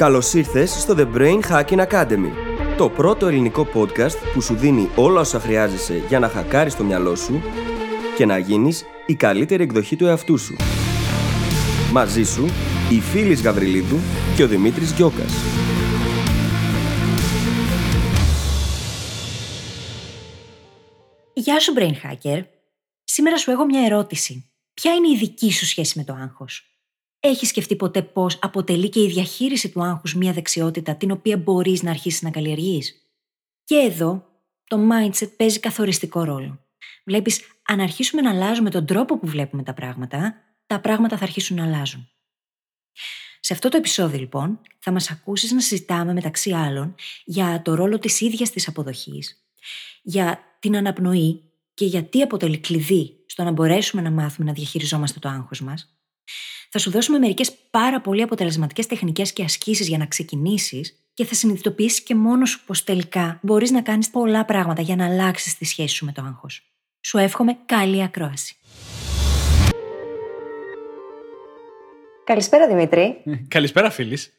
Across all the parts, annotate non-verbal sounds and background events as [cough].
Καλώς ήρθες στο The Brain Hacking Academy, το πρώτο ελληνικό podcast που σου δίνει όλα όσα χρειάζεσαι για να χακάρεις το μυαλό σου και να γίνεις η καλύτερη εκδοχή του εαυτού σου. Μαζί σου, η Φίλης Γαβριλίδου και ο Δημήτρης Γιώκας. Γεια σου, Brain Hacker. Σήμερα σου έχω μια ερώτηση. Ποια είναι η δική σου σχέση με το άγχος; Έχεις σκεφτεί ποτέ πώς αποτελεί και η διαχείριση του άγχους μια δεξιότητα την οποία μπορείς να αρχίσεις να καλλιεργείς; Και εδώ το mindset παίζει καθοριστικό ρόλο. Βλέπεις, αν αρχίσουμε να αλλάζουμε τον τρόπο που βλέπουμε τα πράγματα, τα πράγματα θα αρχίσουν να αλλάζουν. Σε αυτό το επεισόδιο, λοιπόν, θα μας ακούσεις να συζητάμε μεταξύ άλλων για το ρόλο της ίδιας της αποδοχής, για την αναπνοή και γιατί αποτελεί κλειδί στο να μπορέσουμε να μάθουμε να διαχειριζόμαστε το άγχος μας, θα σου δώσουμε μερικές πάρα πολύ αποτελεσματικές τεχνικές και ασκήσεις για να ξεκινήσεις και θα συνειδητοποιήσεις και μόνος σου πως τελικά μπορείς να κάνεις πολλά πράγματα για να αλλάξεις τη σχέση σου με το άγχος. Σου εύχομαι καλή ακρόαση. Καλησπέρα Δημήτρη. Καλησπέρα φίλης.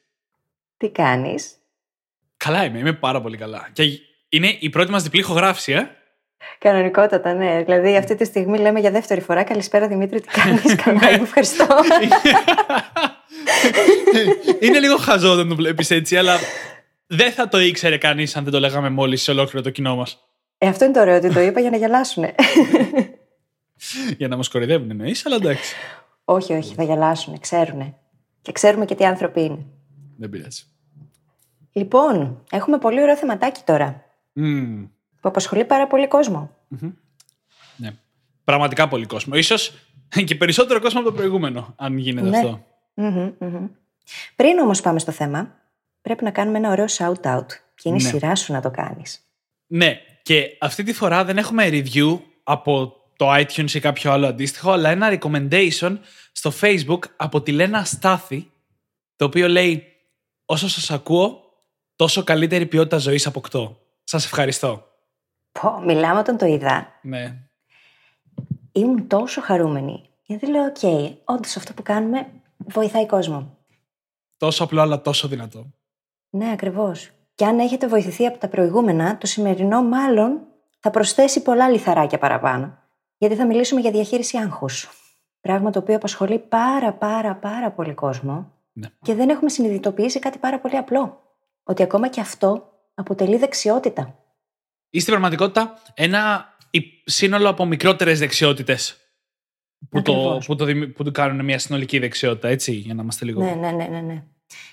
Τι κάνεις; Καλά είμαι, είμαι πάρα πολύ καλά. Και είναι η πρώτη μας διπλή ηχογράφηση, ε. Κανονικότατα, ναι. Δηλαδή, αυτή τη στιγμή λέμε για δεύτερη φορά Καλησπέρα Δημήτρη, τι κάνεις. [laughs] Καλά, ευχαριστώ. [laughs] Είναι λίγο χαζό όταν το βλέπεις έτσι, αλλά δεν θα το ήξερε κανείς αν δεν το λέγαμε μόλις σε ολόκληρο το κοινό μας. Ε, αυτό είναι το ωραίο ότι το είπα για να γελάσουν. [laughs] για να μας κορυδεύουν εννοείς, αλλά εντάξει. Όχι, όχι, θα γελάσουν, ξέρουν. Και ξέρουμε και τι άνθρωποι είναι. Δεν πειράζει. Λοιπόν, έχουμε πολύ ωραίο θεματάκι τώρα. Mm που απασχολεί πάρα πολύ κόσμο. Ναι. Πραγματικά πολύ κόσμο. Ίσως και περισσότερο κόσμο από το προηγούμενο, αν γίνεται ναι. αυτό. Πριν όμως πάμε στο θέμα, πρέπει να κάνουμε ένα ωραίο shout-out και είναι η ναι. σειρά σου να το κάνεις. Ναι, και αυτή τη φορά δεν έχουμε review από το iTunes ή κάποιο άλλο αντίστοιχο, αλλά ένα recommendation στο Facebook από τη Λένα Στάθη, το οποίο λέει «Όσο σας ακούω, τόσο καλύτερη ποιότητα ζωής αποκτώ». Σας ευχαριστώ. Πω, μιλάμε όταν το είδα. Ναι. Ήμουν τόσο χαρούμενη. Γιατί λέω, ΟΚ, okay, όντως αυτό που κάνουμε βοηθάει κόσμο. Τόσο απλό, αλλά τόσο δυνατό. Ναι, ακριβώς. Και αν έχετε βοηθηθεί από τα προηγούμενα, το σημερινό μάλλον θα προσθέσει πολλά λιθαράκια παραπάνω. Γιατί θα μιλήσουμε για διαχείριση άγχους. Πράγμα το οποίο απασχολεί πάρα πάρα πάρα πολύ κόσμο. Ναι. Και δεν έχουμε συνειδητοποιήσει κάτι πάρα πολύ απλό. Ότι ακόμα και αυτό αποτελεί δεξιότητα ή στην πραγματικότητα ένα σύνολο από μικρότερες δεξιότητες. Που το, που, το, που το κάνουν μια συνολική δεξιότητα, έτσι, για να είμαστε λίγο. Ναι, ναι, ναι, ναι. ναι.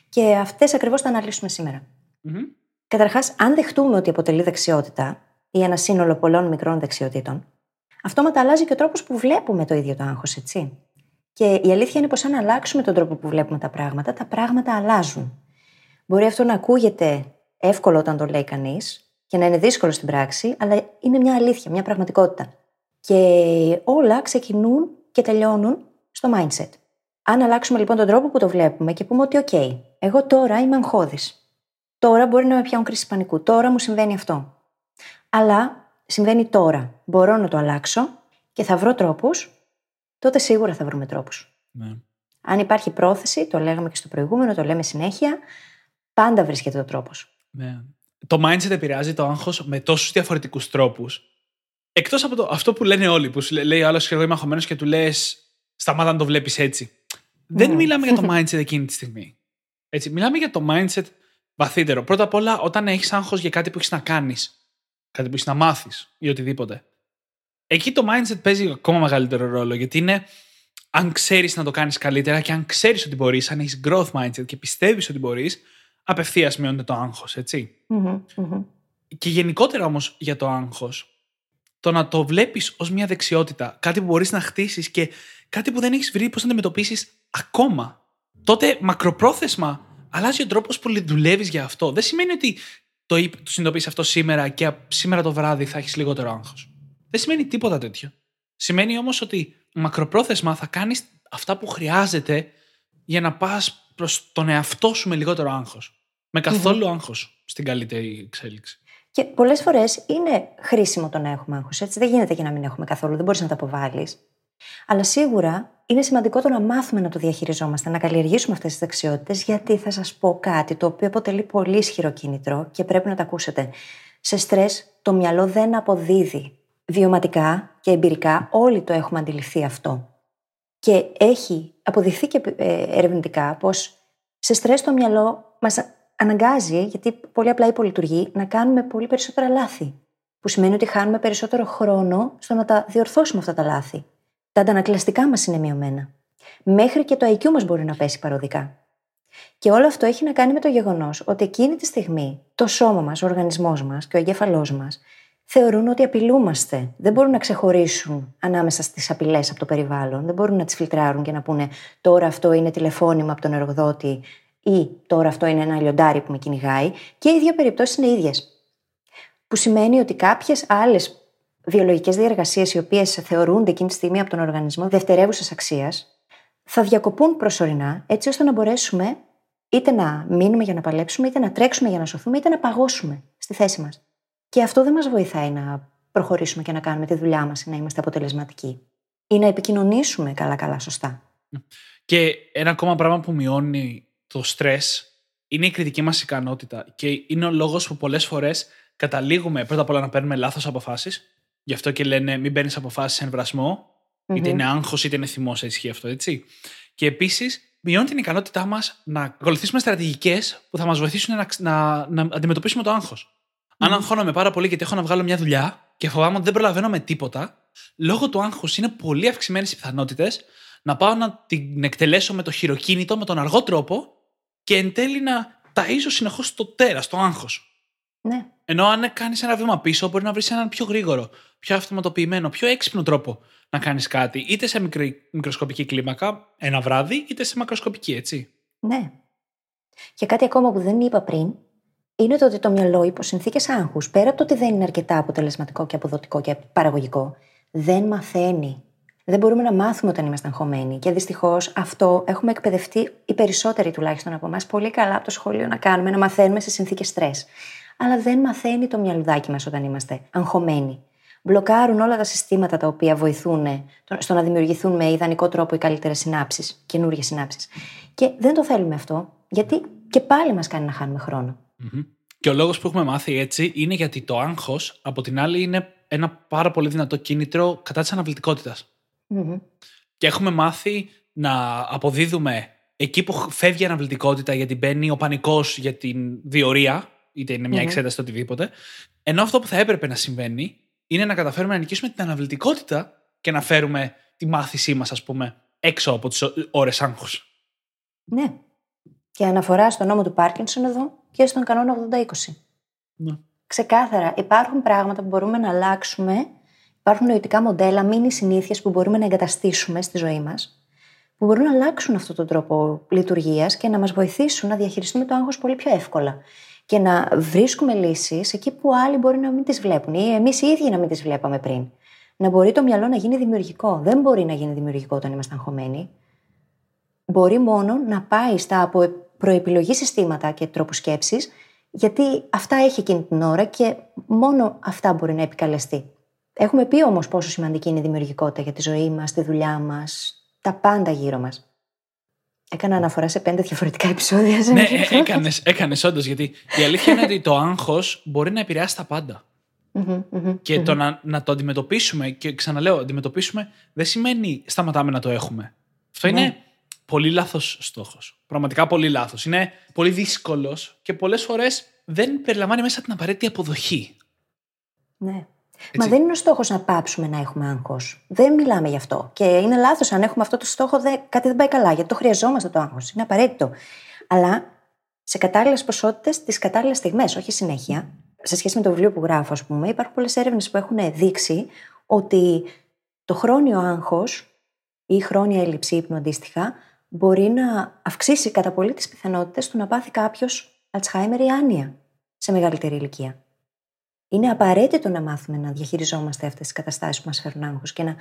Και αυτές ακριβώς θα αναλύσουμε σήμερα. Mm-hmm. Καταρχάς, αν δεχτούμε ότι αποτελεί δεξιότητα ή ένα σύνολο πολλών μικρών δεξιοτήτων, αυτόματα αλλάζει και ο τρόπος που βλέπουμε το ίδιο το άγχος, έτσι. Και η αλήθεια είναι πως αν αλλάξουμε τον τρόπο που βλέπουμε τα πράγματα, τα πράγματα αλλάζουν. Μπορεί αυτό να ακούγεται εύκολο όταν το λέει κανείς, και να είναι δύσκολο στην πράξη, αλλά είναι μια αλήθεια, μια πραγματικότητα. Και όλα ξεκινούν και τελειώνουν στο mindset. Αν αλλάξουμε λοιπόν τον τρόπο που το βλέπουμε και πούμε ότι, OK, εγώ τώρα είμαι αγχώδης. Τώρα μπορεί να με πιάνουν κρίση πανικού. Τώρα μου συμβαίνει αυτό. Αλλά συμβαίνει τώρα. Μπορώ να το αλλάξω και θα βρω τρόπους. Τότε σίγουρα θα βρούμε τρόπους. Ναι. Αν υπάρχει πρόθεση, το λέγαμε και στο προηγούμενο, το λέμε συνέχεια, πάντα βρίσκεται ο τρόπος. Ναι το mindset επηρεάζει το άγχος με τόσους διαφορετικούς τρόπους. Εκτός από το, αυτό που λένε όλοι, που λέει άλλος εγώ είμαι αγχωμένος και του λες, σταμάτα να το βλέπεις έτσι. Δεν ναι. μιλάμε για το [laughs] mindset εκείνη τη στιγμή. Έτσι, μιλάμε για το mindset βαθύτερο. Πρώτα απ' όλα, όταν έχεις άγχος για κάτι που έχεις να κάνεις, κάτι που έχεις να μάθεις ή οτιδήποτε. Εκεί το mindset παίζει ακόμα μεγαλύτερο ρόλο, γιατί είναι αν ξέρεις να το κάνεις καλύτερα και αν ξέρεις ότι μπορείς, αν έχεις growth mindset και πιστεύεις ότι μπορείς, απευθείας μειώνεται το άγχος, ετσι Και γενικότερα όμως για το άγχος, το να το βλέπεις ως μια δεξιότητα, κάτι που μπορείς να χτίσεις και κάτι που δεν έχεις βρει πώς να αντιμετωπίσεις ακόμα, τότε μακροπρόθεσμα αλλάζει ο τρόπος που δουλεύεις για αυτό. Δεν σημαίνει ότι το, το συνειδητοποιείς αυτό σήμερα και σήμερα το βράδυ θα έχεις λιγότερο άγχος. Δεν σημαίνει τίποτα τέτοιο. Σημαίνει όμως ότι μακροπρόθεσμα θα κάνεις αυτά που χρειάζεται για να πας προς τον εαυτό σου με λιγότερο άγχος. Με καθόλου mm-hmm. άγχος στην καλύτερη εξέλιξη. Και πολλές φορές είναι χρήσιμο το να έχουμε άγχος. Δεν γίνεται και να μην έχουμε καθόλου. Δεν μπορείς να τα αποβάλεις. Αλλά σίγουρα είναι σημαντικό το να μάθουμε να το διαχειριζόμαστε, να καλλιεργήσουμε αυτές τις δεξιότητες, γιατί θα σας πω κάτι το οποίο αποτελεί πολύ ισχυρό κίνητρο και πρέπει να το ακούσετε. Σε στρες, το μυαλό δεν αποδίδει. Βιωματικά και εμπειρικά, όλοι το έχουμε αντιληφθεί αυτό. Και έχει αποδειχθεί και ε, ερευνητικά πως σε στρες το μυαλό μας αναγκάζει, γιατί πολύ απλά υπολειτουργεί, να κάνουμε πολύ περισσότερα λάθη. Που σημαίνει ότι χάνουμε περισσότερο χρόνο στο να τα διορθώσουμε αυτά τα λάθη. Τα αντανακλαστικά μας είναι μειωμένα. Μέχρι και το IQ μας μπορεί να πέσει παροδικά. Και όλο αυτό έχει να κάνει με το γεγονός ότι εκείνη τη στιγμή το σώμα μας, ο οργανισμός μας και ο εγκέφαλός μας θεωρούν ότι απειλούμαστε. Δεν μπορούν να ξεχωρίσουν ανάμεσα στις απειλές από το περιβάλλον. Δεν μπορούν να τις φιλτράρουν και να πούνε τώρα αυτό είναι τηλεφώνημα από τον εργοδότη ή τώρα αυτό είναι ένα λιοντάρι που με κυνηγάει. Και οι δύο περιπτώσεις είναι ίδιες. Που σημαίνει ότι κάποιες άλλες βιολογικές διεργασίες, οι οποίες θεωρούνται εκείνη τη στιγμή από τον οργανισμό δευτερεύουσας αξίας, θα διακοπούν προσωρινά, έτσι ώστε να μπορέσουμε είτε να μείνουμε για να παλέψουμε, είτε να τρέξουμε για να σωθούμε, είτε να παγώσουμε στη θέση μας. Και αυτό δεν μας βοηθάει να προχωρήσουμε και να κάνουμε τη δουλειά μας ή να είμαστε αποτελεσματικοί. Ή να επικοινωνήσουμε καλά-καλά σωστά. Και ένα ακόμα πράγμα που μειώνει το στρε είναι η κριτική μας ικανότητα. Και είναι ο λόγος που πολλές φορές καταλήγουμε πρώτα απ' όλα να παίρνουμε λάθος αποφάσεις. Γι' αυτό και λένε μην παίρνεις αποφάσεις εν βρασμό. Mm-hmm. Είτε είναι άγχος είτε είναι θυμός, ισχύει αυτό, έτσι. Και επίσης μειώνει την ικανότητά μας να ακολουθήσουμε στρατηγικές που θα μας βοηθήσουν να, να, να αντιμετωπίσουμε το άγχος. Mm-hmm. Αν αγχώνομαι πάρα πολύ γιατί έχω να βγάλω μια δουλειά και φοβάμαι ότι δεν προλαβαίνω με τίποτα, λόγω του άγχους είναι πολύ αυξημένες οι πιθανότητες να πάω να την εκτελέσω με το χειροκίνητο, με τον αργό τρόπο και εν τέλει να ταΐζω συνεχώς το τέρας, το άγχος. Ναι. Ενώ αν κάνεις ένα βήμα πίσω, μπορεί να βρεις έναν πιο γρήγορο, πιο αυτοματοποιημένο, πιο έξυπνο τρόπο να κάνεις κάτι, είτε σε μικροσκοπική κλίμακα, ένα βράδυ, είτε σε μακροσκοπική, έτσι. Ναι. Και κάτι ακόμα που δεν είπα πριν, είναι το ότι το μυαλό υπό συνθήκες άγχους, πέρα από το ότι δεν είναι αρκετά αποτελεσματικό και αποδοτικό και παραγωγικό, δεν μαθαίνει. Δεν μπορούμε να μάθουμε όταν είμαστε αγχωμένοι. Και δυστυχώς αυτό έχουμε εκπαιδευτεί οι περισσότεροι τουλάχιστον από εμάς πολύ καλά από το σχολείο να κάνουμε, να μαθαίνουμε σε συνθήκες στρες. Αλλά δεν μαθαίνει το μυαλουδάκι μας όταν είμαστε αγχωμένοι. Μπλοκάρουν όλα τα συστήματα τα οποία βοηθούν στο να δημιουργηθούν με ιδανικό τρόπο οι καλύτερες συνάψεις, καινούργιες συνάψεις. Και δεν το θέλουμε αυτό, γιατί και πάλι μας κάνει να χάνουμε Και ο λόγος που έχουμε μάθει έτσι είναι γιατί το άγχος, από την άλλη, είναι ένα πάρα πολύ δυνατό κίνητρο κατά της αναβλητικότητας. Και έχουμε μάθει να αποδίδουμε εκεί που φεύγει η αναβλητικότητα γιατί μπαίνει ο πανικός για την διορία, είτε είναι μια εξέταση οτιδήποτε. Ενώ αυτό που θα έπρεπε να συμβαίνει είναι να καταφέρουμε να νικήσουμε την αναβλητικότητα και να φέρουμε τη μάθησή μας, ας πούμε, έξω από τις ώρες άγχους. Ναι. Και αναφορά στον νόμο του Πάρκινσον εδώ και στον κανόνα 80-20. Ναι. Ξεκάθαρα, υπάρχουν πράγματα που μπορούμε να αλλάξουμε Υπάρχουν νοητικά μοντέλα, μήνυ συνήθειες που μπορούμε να εγκαταστήσουμε στη ζωή μας, που μπορούν να αλλάξουν αυτόν τον τρόπο λειτουργίας και να μας βοηθήσουν να διαχειριστούμε το άγχος πολύ πιο εύκολα. Και να βρίσκουμε λύσεις εκεί που άλλοι μπορεί να μην τις βλέπουν ή εμείς οι ίδιοι να μην τις βλέπαμε πριν. Να μπορεί το μυαλό να γίνει δημιουργικό. Δεν μπορεί να γίνει δημιουργικό όταν είμαστε αγχωμένοι. Μπορεί μόνο να πάει στα από προεπιλογή συστήματα και τρόπους σκέψης, γιατί αυτά έχει εκείνη την ώρα και μόνο αυτά μπορεί να επικαλεστεί. Έχουμε πει όμως πόσο σημαντική είναι η δημιουργικότητα για τη ζωή μας, τη δουλειά μας, τα πάντα γύρω μας. Έκανα αναφορά σε πέντε διαφορετικά επεισόδια. Ναι, έκανες έκανες, όντως, γιατί η αλήθεια είναι ότι το άγχος μπορεί να επηρεάσει τα παντα και το να, να το αντιμετωπίσουμε, και ξαναλέω, αντιμετωπίσουμε δεν σημαίνει σταματάμε να το έχουμε. Αυτό είναι ναι. πολύ λάθος στόχος. Πραγματικά πολύ λάθος. Είναι πολύ δύσκολος και πολλές φορές δεν περιλαμβάνει μέσα την απαραίτητη αποδοχή. Ναι. Μα δεν είναι ο στόχος να πάψουμε να έχουμε άγχος. Δεν μιλάμε γι' αυτό. Και είναι λάθος αν έχουμε αυτό το στόχο, δε, κάτι δεν πάει καλά, γιατί το χρειαζόμαστε το άγχος. Είναι απαραίτητο. Αλλά σε κατάλληλες ποσότητες, τις κατάλληλες στιγμές, όχι συνέχεια. Σε σχέση με το βιβλίο που γράφω, ας πούμε, υπάρχουν πολλές έρευνες που έχουν δείξει ότι το χρόνιο άγχος ή η χρόνια έλλειψη ύπνου αντίστοιχα μπορεί να αυξήσει κατά πολύ τις πιθανότητες του να πάθει κάποιος Αλτσχάιμερ ή άνοια σε μεγαλύτερη ηλικία. Είναι απαραίτητο να μάθουμε να διαχειριζόμαστε αυτές τις καταστάσεις που μας φέρνουν άγχος και να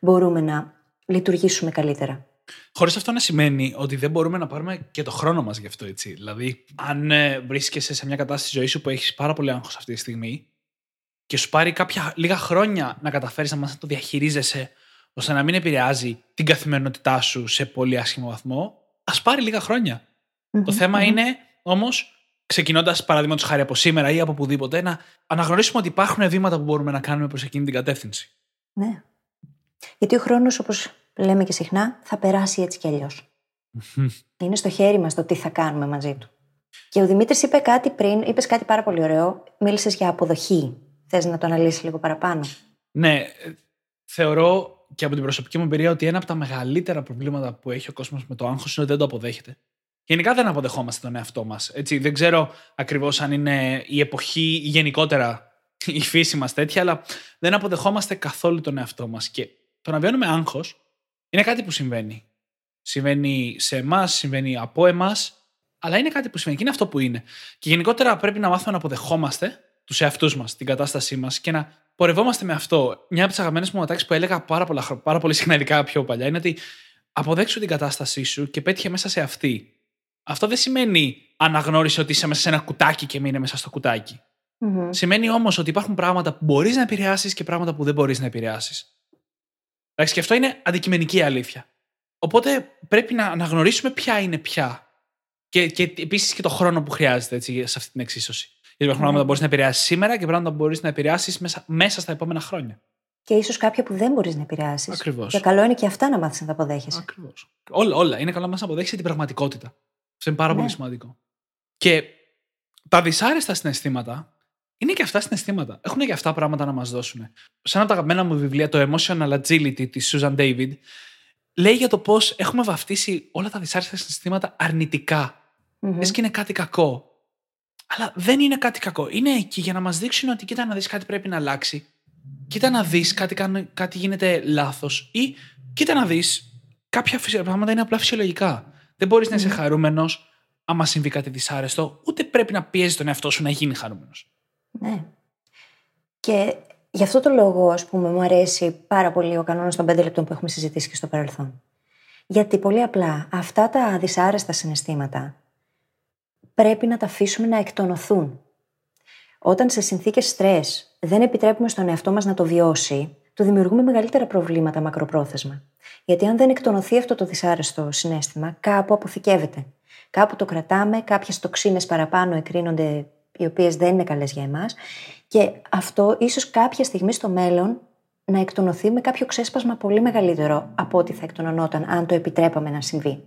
μπορούμε να λειτουργήσουμε καλύτερα. Χωρίς αυτό να σημαίνει ότι δεν μπορούμε να πάρουμε και το χρόνο μας γι' αυτό, έτσι. Δηλαδή, αν ε, βρίσκεσαι σε μια κατάσταση ζωής σου που έχεις πάρα πολύ άγχος αυτή τη στιγμή και σου πάρει κάποια λίγα χρόνια να καταφέρεις να μάθει να το διαχειρίζεσαι ώστε να μην επηρεάζει την καθημερινότητά σου σε πολύ άσχημο βαθμό, ας πάρει λίγα χρόνια. Το θεμα είναι όμως, ξεκινώντας παραδείγματος χάρη από σήμερα ή από οπουδήποτε, να αναγνωρίσουμε ότι υπάρχουν βήματα που μπορούμε να κάνουμε προς εκείνη την κατεύθυνση. Ναι. Γιατί ο χρόνος, όπως λέμε και συχνά, θα περάσει έτσι κι αλλιώς. Είναι στο χέρι μας το τι θα κάνουμε μαζί του. Και ο Δημήτρης είπε κάτι πριν, είπες κάτι πάρα πολύ ωραίο. Μίλησες για αποδοχή. Θες να το αναλύσεις λίγο παραπάνω; Ναι, θεωρώ και από την προσωπική μου εμπειρία ότι ένα από τα μεγαλύτερα προβλήματα που έχει ο κόσμος με το άγχος είναι ότι δεν το αποδέχεται. Γενικά δεν αποδεχόμαστε τον εαυτό μας. Δεν ξέρω ακριβώς αν είναι η εποχή ή γενικότερα η φύση μας τέτοια, αλλά δεν αποδεχόμαστε καθόλου τον εαυτό μας. Και το να βιώνουμε άγχος είναι κάτι που συμβαίνει. Συμβαίνει σε εμάς, συμβαίνει από εμάς, αλλά είναι κάτι που συμβαίνει και είναι αυτό που είναι. Και γενικότερα πρέπει να μάθουμε να αποδεχόμαστε τους εαυτούς μας, την κατάστασή μας και να πορευόμαστε με αυτό. Μια από τις αγαπημένες μου ατάξει που έλεγα πάρα, πολλά, πάρα πολύ συχνά, ειδικά πιο παλιά, είναι ότι αποδέξου την κατάστασή σου και πέτυχε μέσα σε αυτή. Αυτό δεν σημαίνει αναγνώρισε ότι είσαι μέσα σε ένα κουτάκι και μείνε μέσα στο κουτάκι. Mm-hmm. Σημαίνει όμως ότι υπάρχουν πράγματα που μπορείς να επηρεάσεις και πράγματα που δεν μπορείς να επηρεάσεις. Εντάξει, και αυτό είναι αντικειμενική αλήθεια. Οπότε πρέπει να αναγνωρίσουμε ποια είναι ποια. Και, και επίσης και το χρόνο που χρειάζεται έτσι, σε αυτή την εξίσωση. Γιατί υπάρχουν πράγματα που μπορείς να επηρεάσεις σήμερα και πράγματα που μπορείς να επηρεάσεις μέσα, μέσα στα επόμενα χρόνια. Και ίσως κάποια που δεν μπορείς να επηρεάσεις. Ακριβώς. Και καλό είναι και αυτά να μάθεις να τα αποδέχεσαι. Ακριβώς. Όλα, όλα. Είναι καλό να μα αποδέχεσαι την πραγματικότητα. Αυτό είναι πάρα ναι. πολύ σημαντικό. Και τα δυσάρεστα συναισθήματα είναι και αυτά συναισθήματα. Έχουν και αυτά πράγματα να μας δώσουν. Σε ένα από τα αγαπημένα μου βιβλία, το Emotional Agility της Susan David, λέει για το πώς έχουμε βαφτίσει όλα τα δυσάρεστα συναισθήματα αρνητικά. Mm-hmm. και είναι κάτι κακό. Αλλά δεν είναι κάτι κακό. Είναι εκεί για να μας δείξουν ότι κοίτα να δεις κάτι πρέπει να αλλάξει. Κοίτα να δεις κάτι, κάτι γίνεται λάθος. Ή κοίτα να δεις κάποια πράγματα είναι απλά φυσιολογικά. Δεν μπορείς να είσαι χαρούμενος άμα συμβεί κάτι δυσάρεστο, ούτε πρέπει να πιέζει τον εαυτό σου να γίνει χαρούμενος. Ναι. Και γι' αυτό το λόγο, ας πούμε, μου αρέσει πάρα πολύ ο κανόνας των πέντε λεπτών που έχουμε συζητήσει και στο παρελθόν. Γιατί πολύ απλά αυτά τα δυσάρεστα συναισθήματα πρέπει να τα αφήσουμε να εκτονωθούν. Όταν σε συνθήκες στρες δεν επιτρέπουμε στον εαυτό μας να το βιώσει, του δημιουργούμε μεγαλύτερα προβλήματα μακροπρόθεσμα. Γιατί αν δεν εκτονωθεί αυτό το δυσάρεστο συνέστημα, κάπου αποθηκεύεται. Κάπου το κρατάμε, κάποιες τοξίνες παραπάνω εκρίνονται, οι οποίες δεν είναι καλές για εμάς. Και αυτό ίσως κάποια στιγμή στο μέλλον να εκτονωθεί με κάποιο ξέσπασμα πολύ μεγαλύτερο από ό,τι θα εκτονωνόταν, αν το επιτρέπαμε να συμβεί.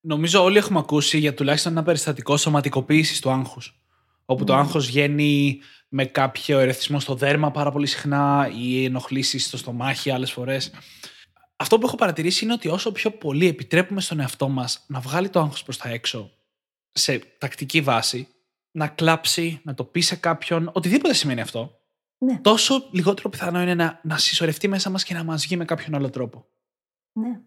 Νομίζω όλοι έχουμε ακούσει για τουλάχιστον ένα περιστατικό σωματικοποίησης του άγχους. Όπου το ναι. άγχος βγαίνει με κάποιο ερεθισμό στο δέρμα πάρα πολύ συχνά ή ενοχλήσεις στο στομάχι άλλες φορές. Αυτό που έχω παρατηρήσει είναι ότι όσο πιο πολύ επιτρέπουμε στον εαυτό μας να βγάλει το άγχος προς τα έξω σε τακτική βάση, να κλάψει, να το πει σε κάποιον, οτιδήποτε σημαίνει αυτό, ναι. τόσο λιγότερο πιθανό είναι να, να συσσωρευτεί μέσα μας και να μας βγει με κάποιον άλλο τρόπο. Ναι.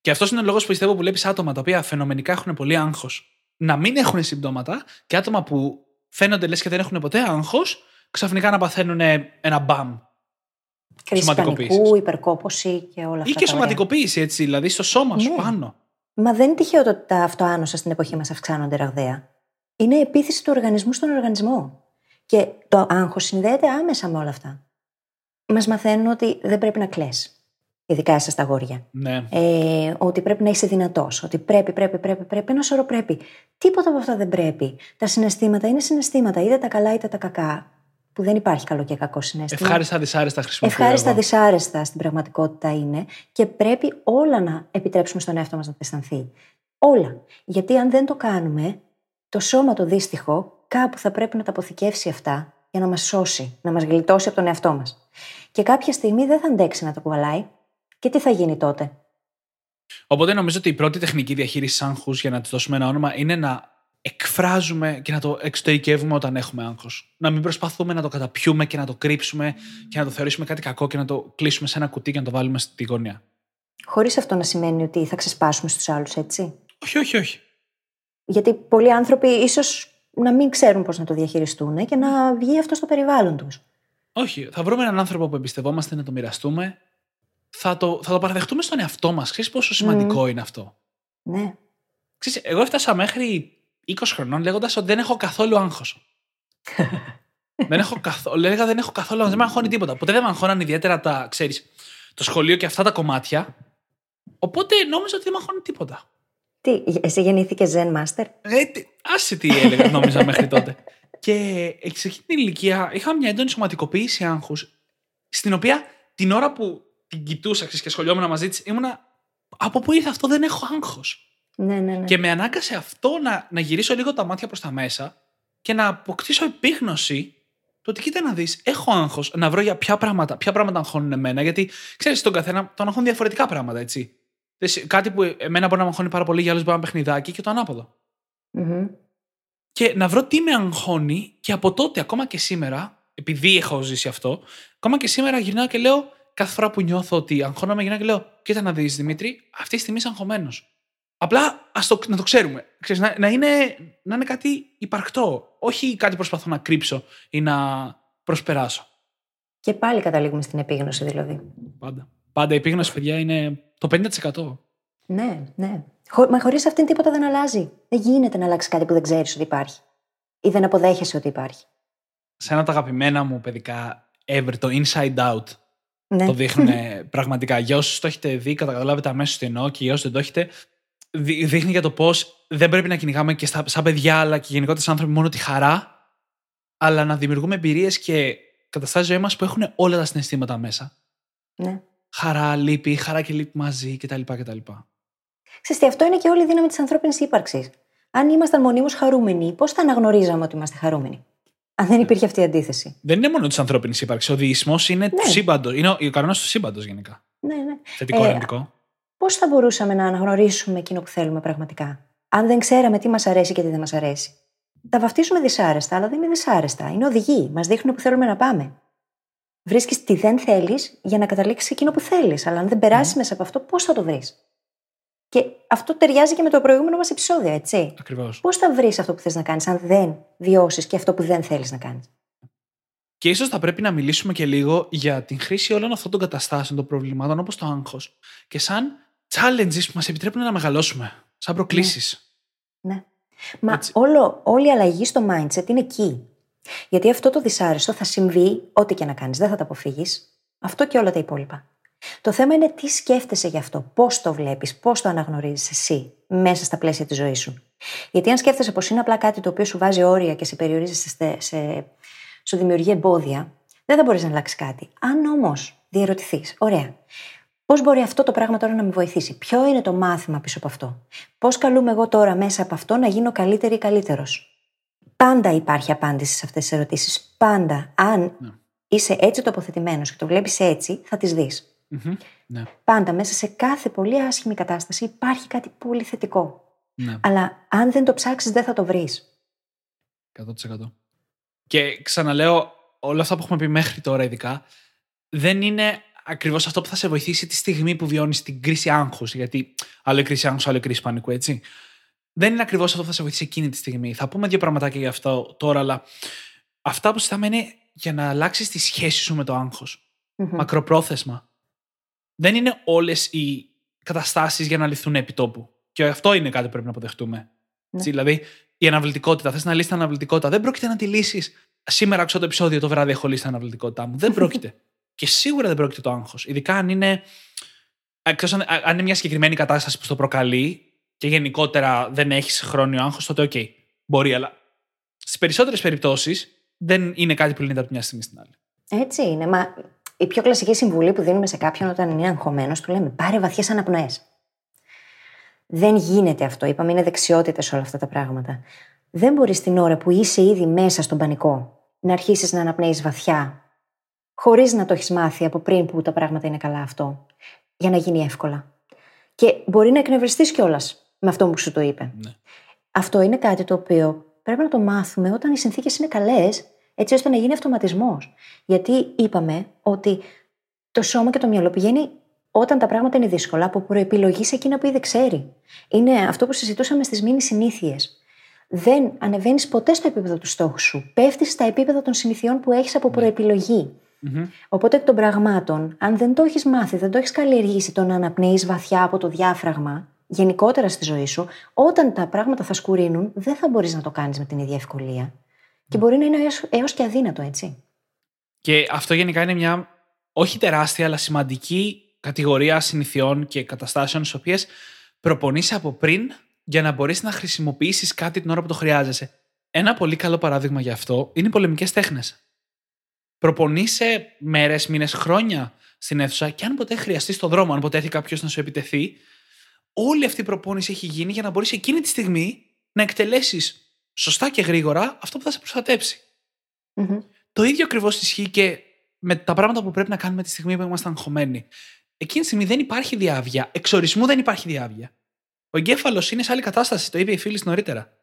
Και αυτός είναι ο λόγος που πιστεύω που βλέπεις άτομα τα οποία φαινομενικά έχουν πολύ άγχος να μην έχουν συμπτώματα και άτομα που φαίνονται λες και δεν έχουν ποτέ άγχος, ξαφνικά να παθαίνουν ένα μπαμ. Κρίση πανικού, υπερκόπωση και όλα αυτά. Ή και σωματικοποίηση, έτσι, δηλαδή στο σώμα ναι. σου πάνω. Μα δεν είναι τυχαίο ότι τα αυτοάνοσα στην εποχή μας αυξάνονται ραγδαία. Είναι επίθεση του οργανισμού στον οργανισμό. Και το άγχος συνδέεται άμεσα με όλα αυτά. Μας μαθαίνουν ότι δεν πρέπει να κλαις ειδικά εσά τα γόρια. Ναι. Ε, ότι πρέπει να είσαι δυνατός. Ότι πρέπει, πρέπει, πρέπει, πρέπει. Ένα σωρό πρέπει. Τίποτα από αυτά δεν πρέπει. Τα συναισθήματα είναι συναισθήματα, είτε τα καλά είτε τα κακά. Που δεν υπάρχει καλό και κακό συνέστημα. Ευχάριστα δυσάρεστα χρησιμοποιούμε. Ευχάριστα δυσάρεστα στην πραγματικότητα είναι και πρέπει όλα να επιτρέψουμε στον εαυτό μας να τα αισθανθεί. Όλα. Γιατί αν δεν το κάνουμε, το σώμα το δύστιχο κάπου θα πρέπει να τα αποθηκεύσει αυτά για να μας σώσει, να μας γλιτώσει από τον εαυτό μας. Και κάποια στιγμή δεν θα αντέξει να το κουβαλάει και τι θα γίνει τότε; Οπότε νομίζω ότι η πρώτη τεχνική διαχείριση άγχους, για να της δώσουμε ένα όνομα, είναι να εκφράζουμε και να το εξωτερικεύουμε όταν έχουμε άγχος. Να μην προσπαθούμε να το καταπιούμε και να το κρύψουμε και να το θεωρήσουμε κάτι κακό και να το κλείσουμε σε ένα κουτί και να το βάλουμε στη γωνία. Χωρίς αυτό να σημαίνει ότι θα ξεσπάσουμε στους άλλους, έτσι; Όχι, όχι, όχι. Γιατί πολλοί άνθρωποι ίσως να μην ξέρουν πώς να το διαχειριστούν και να βγει αυτό στο περιβάλλον τους. Όχι. Θα βρούμε έναν άνθρωπο που εμπιστευόμαστε να το μοιραστούμε θα το, θα το παραδεχτούμε στον εαυτό μας. Ξέρεις πόσο σημαντικό είναι αυτό; Ναι. Ξέρεις, εγώ έφτασα μέχρι 20 χρονών λέγοντας ότι δεν έχω καθόλου άγχος. [laughs] δεν έχω καθόλου. Λέγα δεν έχω καθόλου άγχος. Δεν με αγχώνει τίποτα. Ποτέ δεν με αγχώναν ιδιαίτερα τα, ξέρεις, το σχολείο και αυτά τα κομμάτια. Οπότε νόμιζα ότι δεν μαχώνει τίποτα. Τι, εσύ γεννήθηκες Zen Master; Ε, τι- άσε τι έλεγα, νόμιζα μέχρι τότε. Και σε εκείνη την ηλικία είχα μια έντονη σωματικοποίηση άγχους, στην οποία την ώρα που την κοιτούσα ξέρεις, και σχολιόμουν μαζί της, ήμουνα. Από πού ήρθε αυτό, δεν έχω άγχος. Ναι, ναι, ναι. Και με ανάγκασε αυτό να, να γυρίσω λίγο τα μάτια προς τα μέσα και να αποκτήσω επίγνωση το ότι κοίτα να δεις, έχω άγχος να βρω για ποια πράγματα, ποια πράγματα αγχώνουν εμένα. Γιατί ξέρεις, τον καθένα τον αγχώνουν διαφορετικά πράγματα, έτσι. Δες, Κάτι που εμένα μπορεί να με αγχώνει πάρα πολύ, για άλλους μπορεί να είναι παιχνιδάκι και το ανάποδο. Μμμ. Και να βρω τι με αγχώνει και από τότε, ακόμα και σήμερα, επειδή έχω ζήσει αυτό, ακόμα και σήμερα γυρνάω και λέω, κάθε φορά που νιώθω ότι αγχώνομαι, γυρνάω και λέω: Κοίτα να δεις, Δημήτρη, αυτή τη στιγμή είσαι αγχωμένος. Απλά ας το, να το ξέρουμε. Ξέρεις, να, να, είναι, να είναι κάτι υπαρκτό. Όχι κάτι που προσπαθώ να κρύψω ή να προσπεράσω. Και πάλι καταλήγουμε στην επίγνωση δηλαδή. Πάντα. Πάντα η επίγνωση, παιδιά, είναι το 50%. Ναι, ναι. Χω, μα χωρίς αυτήν τίποτα δεν αλλάζει. Δεν γίνεται να αλλάξει κάτι που δεν ξέρεις ότι υπάρχει. Ή δεν αποδέχεσαι ότι υπάρχει. Σε ένα από τα αγαπημένα μου παιδικά ever, το Inside Out, Ναι. Το δείχνουν πραγματικά. Για όσους το έχετε δει, καταλάβετε αμέσως τι εννοώ και για όσους δεν το έχετε, δει- δείχνει για το πώς δεν πρέπει να κυνηγάμε και στα, σαν παιδιά, αλλά και γενικότερα σαν άνθρωποι μόνο τη χαρά, αλλά να δημιουργούμε εμπειρίες και καταστάσεις ζωής μας που έχουν όλα τα συναισθήματα μέσα. ναι. Χαρά, λύπη, χαρά και λύπη μαζί κτλ. κτλ. Ξέρεις τι, αυτό είναι και όλη η δύναμη της ανθρώπινης ύπαρξης. Αν ήμασταν μονίμως χαρούμενοι, πώς θα αναγνωρίζαμε ότι είμαστε χαρούμενοι; Αν δεν υπήρχε αυτή η αντίθεση. Δεν είναι μόνο της ανθρώπινης ύπαρξης. Ο δεισμό είναι του Ναι. σύμπαντος. Είναι ο, ο κανόνας του σύμπαντος γενικά. Ναι, ναι. Θετικό, Ε, αρνητικό. Πώς θα μπορούσαμε να αναγνωρίσουμε εκείνο που θέλουμε πραγματικά, αν δεν ξέραμε τι μας αρέσει και τι δεν μας αρέσει; Τα βαφτίζουμε δυσάρεστα, αλλά δεν είναι δυσάρεστα. Είναι οδηγοί. Μας δείχνουν που θέλουμε να πάμε. Βρίσκεις τι δεν θέλεις για να καταλήξεις εκείνο που θέλεις. Αλλά αν δεν περάσεις μέσα από αυτό, πώς θα το βρεις; Και αυτό ταιριάζει και με το προηγούμενο μας επεισόδιο, έτσι. Ακριβώς. Πώς θα βρεις αυτό που θες να κάνεις, αν δεν βιώσεις και αυτό που δεν θέλεις να κάνεις; Και ίσως θα πρέπει να μιλήσουμε και λίγο για την χρήση όλων αυτών των καταστάσεων, των προβλημάτων, όπως το άγχος, και σαν challenges που μας επιτρέπουν να μεγαλώσουμε. Σαν προκλήσεις. Ναι. Μα Έτσι. όλο, όλη η αλλαγή στο mindset είναι εκεί. Γιατί αυτό το δυσάρεστο θα συμβεί ό,τι και να κάνεις. Δεν θα τα αποφύγεις. Αυτό και όλα τα υπόλοιπα. Το θέμα είναι τι σκέφτεσαι γι' αυτό, πώς το βλέπεις, πώς το αναγνωρίζεις εσύ μέσα στα πλαίσια της ζωής σου. Γιατί αν σκέφτεσαι πως είναι απλά κάτι το οποίο σου βάζει όρια και σε περιορίζεις, σε, σε, σου δημιουργεί εμπόδια, δεν θα μπορείς να αλλάξεις κάτι. Αν όμως διαρωτηθείς, ωραία, Πώς μπορεί αυτό το πράγμα τώρα να με βοηθήσει, Ποιο είναι το μάθημα πίσω από αυτό, Πώς καλούμε εγώ τώρα μέσα από αυτό να γίνω καλύτερη ή καλύτερος. Πάντα υπάρχει απάντηση σε αυτές τις ερωτήσεις. Πάντα. Αν Ναι. είσαι έτσι τοποθετημένος και το βλέπεις έτσι, θα τις δεις. Μμμ. Ναι. Πάντα μέσα σε κάθε πολύ άσχημη κατάσταση υπάρχει κάτι πολύ θετικό. ναι. Αλλά αν δεν το ψάξεις, δεν θα το βρεις. 100%. Και ξαναλέω, όλα αυτά που έχουμε πει μέχρι τώρα, ειδικά, δεν είναι ακριβώς αυτό που θα σε βοηθήσει τη στιγμή που βιώνεις την κρίση άγχους. Γιατί άλλο η κρίση άγχους, άλλο η κρίση πανικού, έτσι. Δεν είναι ακριβώς αυτό που θα σε βοηθήσει εκείνη τη στιγμή. Θα πούμε δύο πραγματάκια για αυτό τώρα, αλλά αυτά που συζητάμε είναι για να αλλάξεις τη σχέση σου με το άγχος. Μακροπρόθεσμα. Δεν είναι όλες οι καταστάσεις για να λυθούν επί τόπου. Και αυτό είναι κάτι που πρέπει να αποδεχτούμε. Έτσι, δηλαδή, η αναβλητικότητα. Θες να λύσεις την αναβλητικότητα. Δεν πρόκειται να τη λύσεις. Σήμερα άκουσα το επεισόδιο το βράδυ έχω λύσει την αναβλητικότητά μου. Δεν [laughs] πρόκειται. και σίγουρα δεν πρόκειται το άγχος. Ειδικά αν είναι. Εκτός αν, αν είναι μια συγκεκριμένη κατάσταση που στο προκαλεί και γενικότερα δεν έχεις χρόνιο άγχος, τότε ΟΚ. μπορεί, αλλά στις περισσότερες περιπτώσεις δεν είναι κάτι που λύνεται από μια στιγμή στην άλλη. Έτσι είναι. Μα η πιο κλασική συμβουλή που δίνουμε σε κάποιον όταν είναι αγχωμένος, του λέμε πάρε βαθιές αναπνοές. Δεν γίνεται αυτό. Είπαμε, είναι δεξιότητες όλα αυτά τα πράγματα. Δεν μπορείς την ώρα που είσαι ήδη μέσα στον πανικό να αρχίσεις να αναπνέεις βαθιά, χωρίς να το έχεις μάθει από πριν που τα πράγματα είναι καλά αυτό, για να γίνει εύκολα. Και μπορεί να εκνευριστείς κιόλας με αυτό που σου το είπε. Ναι. Αυτό είναι κάτι το οποίο πρέπει να το μάθουμε όταν οι συνθήκες είναι καλές, έτσι ώστε να γίνει αυτοματισμός. Γιατί είπαμε ότι το σώμα και το μυαλό πηγαίνει όταν τα πράγματα είναι δύσκολα από προεπιλογή σε εκείνα που ήδη ξέρει. Είναι αυτό που συζητούσαμε στις μήνυ συνήθειες. Δεν ανεβαίνεις ποτέ στο επίπεδο του στόχου σου. Πέφτεις στα επίπεδα των συνηθιών που έχεις από προεπιλογή. Μμμ. Οπότε εκ των πραγμάτων, αν δεν το έχεις μάθει, δεν το έχεις καλλιεργήσει το να αναπνέεις βαθιά από το διάφραγμα, γενικότερα στη ζωή σου, όταν τα πράγματα θα σκουρίνουν, δεν θα μπορείς να το κάνεις με την ίδια ευκολία. Και μπορεί να είναι έως και αδύνατο, έτσι. Και αυτό γενικά είναι μια όχι τεράστια, αλλά σημαντική κατηγορία συνηθιών και καταστάσεων στις οποίες προπονείσαι από πριν για να μπορέσει να χρησιμοποιήσεις κάτι την ώρα που το χρειάζεσαι. Ένα πολύ καλό παράδειγμα γι' αυτό είναι οι πολεμικές τέχνες. Προπονείσαι μέρες, μήνες, χρόνια στην αίθουσα και αν ποτέ χρειαστεί στον δρόμο, αν ποτέ έρθει κάποιος να σου επιτεθεί, όλη αυτή η προπόνηση έχει γίνει για να μπορείς εκείνη τη στιγμή να εκτελέσεις σωστά και γρήγορα αυτό που θα σε προστατεψει Το ίδιο ακριβώς ισχύει και με τα πράγματα που πρέπει να κάνουμε τη στιγμή που είμαστε αγχωμένοι. Εκείνη τη στιγμή δεν υπάρχει διάβια. Εξορισμού δεν υπάρχει διάβια. Ο εγκέφαλος είναι σε άλλη κατάσταση, το είπε η φίλη νωρίτερα.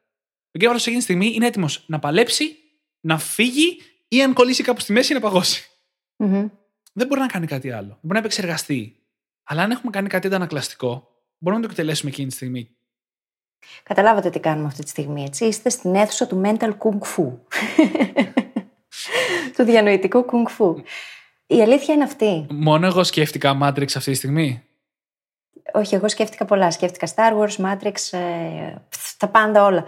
Ο εγκέφαλος εκείνη τη στιγμή είναι έτοιμος να παλέψει, να φύγει ή αν κολλήσει κάπου στη μέση να παγωσει Δεν μπορεί να κάνει κάτι άλλο. Δεν μπορεί να επεξεργαστεί. Αλλά αν έχουμε κάνει κάτι αντανακλαστικό, μπορούμε να το εκτελέσουμε εκείνη τη στιγμή. Καταλάβατε τι κάνουμε αυτή τη στιγμή, έτσι; Είστε στην αίθουσα του mental kung fu. [laughs] του διανοητικού kung fu. Η αλήθεια είναι αυτή. Μόνο εγώ σκέφτηκα Matrix αυτή τη στιγμή. Όχι, εγώ σκέφτηκα πολλά. Σκέφτηκα Star Wars, Matrix, ε, τα πάντα όλα.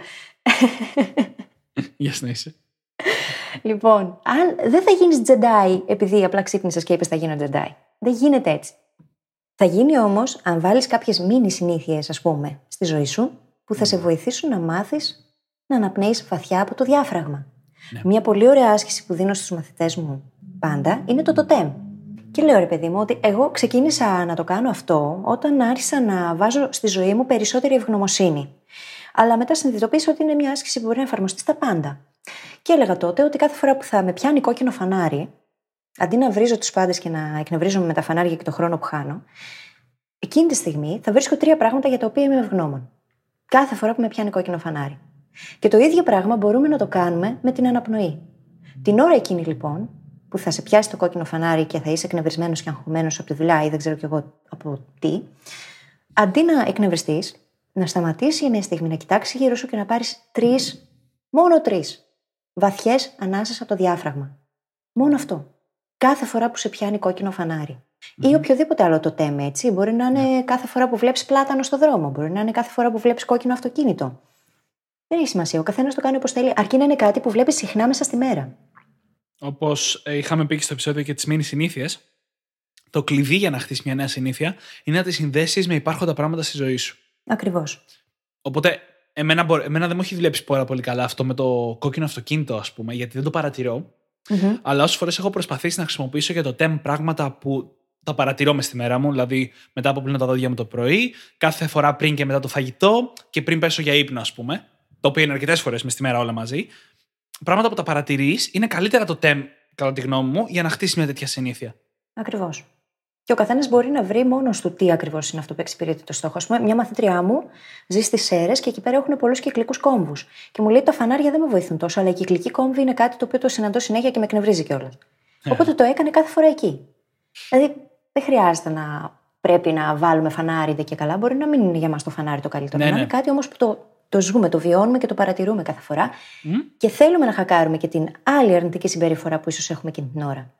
Γεια να είσαι. Λοιπόν, αν δεν θα γίνεις Jedi επειδή απλά ξύπνησες και είπες θα γίνω Jedi. Δεν γίνεται έτσι. Θα γίνει όμως αν βάλεις κάποιες μίνι συνήθειες, ας πούμε, στη ζωή σου, που θα σε βοηθήσουν να μάθεις να αναπνέεις βαθιά από το διάφραγμα. Ναι. Μια πολύ ωραία άσκηση που δίνω στους μαθητές μου πάντα είναι το τοτέμ. Και λέω ρε παιδί μου ότι εγώ ξεκίνησα να το κάνω αυτό όταν άρχισα να βάζω στη ζωή μου περισσότερη ευγνωμοσύνη. Αλλά μετά συνειδητοποίησα ότι είναι μια άσκηση που μπορεί να εφαρμοστεί στα πάντα. Και έλεγα τότε ότι κάθε φορά που θα με πιάνει κόκκινο φανάρι, αντί να βρίζω τους πάντες και να εκνευρίζομαι με τα φανάρια και το χρόνο που χάνω, εκείνη τη στιγμή θα βρίσκω τρία πράγματα για τα οποία είμαι ευγνώμων. Κάθε φορά που με πιάνει κόκκινο φανάρι. Και το ίδιο πράγμα μπορούμε να το κάνουμε με την αναπνοή. Την ώρα εκείνη λοιπόν που θα σε πιάσει το κόκκινο φανάρι και θα είσαι εκνευρισμένος και αγχωμένος από τη δουλειά ή δεν ξέρω κι εγώ από τι, αντί να εκνευριστείς, να σταματήσει μια στιγμή, να κοιτάξει γύρω σου και να πάρεις τρεις, μόνο τρεις, βαθιές ανάσες από το διάφραγμα. Μόνο αυτό. Κάθε φορά που σε πιάνει κόκκινο φανάρι. Mm-hmm. Ή οποιοδήποτε άλλο το τέμε, έτσι. Μπορεί να είναι yeah. κάθε φορά που βλέπεις πλάτανο στο δρόμο. Μπορεί να είναι κάθε φορά που βλέπεις κόκκινο αυτοκίνητο. Δεν έχει σημασία. Ο καθένας το κάνει όπως θέλει, αρκεί να είναι κάτι που βλέπεις συχνά μέσα στη μέρα. Όπως ε, είχαμε πει και στο επεισόδιο για τις μήνυ συνήθειες, το κλειδί για να χτίσει μια νέα συνήθεια είναι να τη συνδέσεις με υπάρχοντα πράγματα στη ζωή σου. Ακριβώς. Οπότε, εμένα, εμένα δεν μου έχει δουλέψει πάρα πολύ καλά αυτό με το κόκκινο αυτοκίνητο, ας πούμε, γιατί δεν το παρατηρώ. Mm-hmm. Αλλά όσες φορές έχω προσπαθήσει να χρησιμοποιήσω για το TEM πράγματα που τα παρατηρώ μες στη μέρα μου, δηλαδή μετά από πλύνω τα δόντια μου το πρωί, κάθε φορά πριν και μετά το φαγητό και πριν πέσω για ύπνο, ας πούμε. Το οποίο είναι αρκετές φορές μες στη μέρα όλα μαζί πράγματα που τα παρατηρείς είναι καλύτερα το TEM, κατά τη γνώμη μου, για να χτίσει μια τέτοια συνήθεια. Ακριβώς. Και ο καθένας μπορεί να βρει μόνος του τι ακριβώς είναι αυτό που εξυπηρετεί το στόχο. Α πούμε, μια μαθήτριά μου ζει στις Σέρες και εκεί πέρα έχουν πολλούς κυκλικούς κόμβους. Και μου λέει τα φανάρια δεν με βοηθούν τόσο, αλλά η κυκλική κόμβη είναι κάτι το οποίο το συναντώ συνέχεια και με εκνευρίζει κιόλας. Yeah. Οπότε το έκανε κάθε φορά εκεί. Δηλαδή δεν χρειάζεται να πρέπει να βάλουμε φανάρι και καλά. Μπορεί να μην είναι για μας το φανάρι το καλύτερο. Ναι, να είναι ναι. κάτι όμως που το το ζούμε, το βιώνουμε και το παρατηρούμε κάθε φορά. Και θέλουμε να χακάρουμε και την άλλη αρνητική συμπεριφορά που ίσως έχουμε εκείνη την ώρα.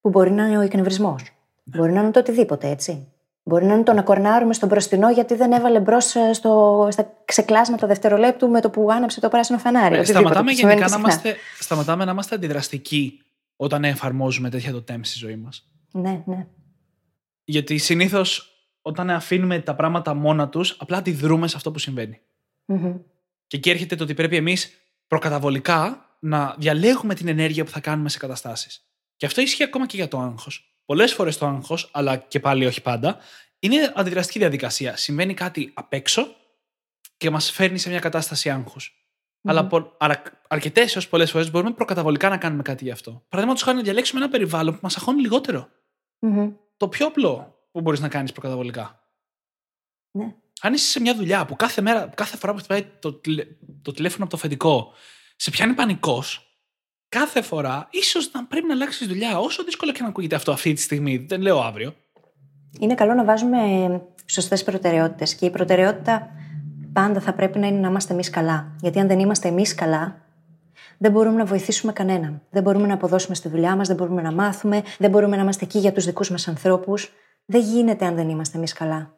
Που μπορεί να είναι ο εκνευρισμός. Ναι. Μπορεί να είναι το οτιδήποτε, έτσι. Μπορεί να είναι το να κορνάρουμε στον μπροστινό γιατί δεν έβαλε μπρος ε, στα ξεκλάσματα δευτερολέπτου με το που άναψε το πράσινο φανάρι. Ναι, σταματάμε γενικά να είμαστε, σταματάμε να είμαστε αντιδραστικοί όταν εφαρμόζουμε τέτοια το τέμ στη ζωή μας. Ναι, ναι. Γιατί συνήθως όταν αφήνουμε τα πράγματα μόνα τους, απλά αντιδρούμε σε αυτό που συμβαίνει. Mm-hmm. Και εκεί έρχεται το ότι πρέπει εμείς προκαταβολικά να διαλέγουμε την ενέργεια που θα κάνουμε σε καταστάσεις. Και αυτό ισχύει ακόμα και για το άγχος. Πολλές φορές το άγχος, αλλά και πάλι όχι πάντα, είναι αντιδραστική διαδικασία. Συμβαίνει κάτι απ' έξω και μας φέρνει σε μια κατάσταση άγχους. Mm-hmm. Αλλά, αλλά αρκετές έως πολλές φορές μπορούμε προκαταβολικά να κάνουμε κάτι γι' αυτό. Παραδείγματος χάρη να διαλέξουμε ένα περιβάλλον που μας αγχώνει λιγότερο. Mm-hmm. Το πιο απλό που μπορείς να κάνεις προκαταβολικά. Ναι αν είσαι σε μια δουλειά που κάθε, μέρα, κάθε φορά που χτυπάει το, το τηλέφωνο από το αφεντικό σε πιάνει πανικός, κάθε φορά ίσως να πρέπει να αλλάξεις δουλειά. Όσο δύσκολο και να ακούγεται αυτό αυτή τη στιγμή, δεν λέω αύριο. Είναι καλό να βάζουμε σωστές προτεραιότητες και η προτεραιότητα πάντα θα πρέπει να είναι να είμαστε εμείς καλά. Γιατί αν δεν είμαστε εμείς καλά, δεν μπορούμε να βοηθήσουμε κανέναν. Δεν μπορούμε να αποδώσουμε στη δουλειά μας, δεν μπορούμε να μάθουμε, δεν μπορούμε να είμαστε εκεί για τους δικούς μας ανθρώπους. Δεν γίνεται αν δεν είμαστε εμείς καλά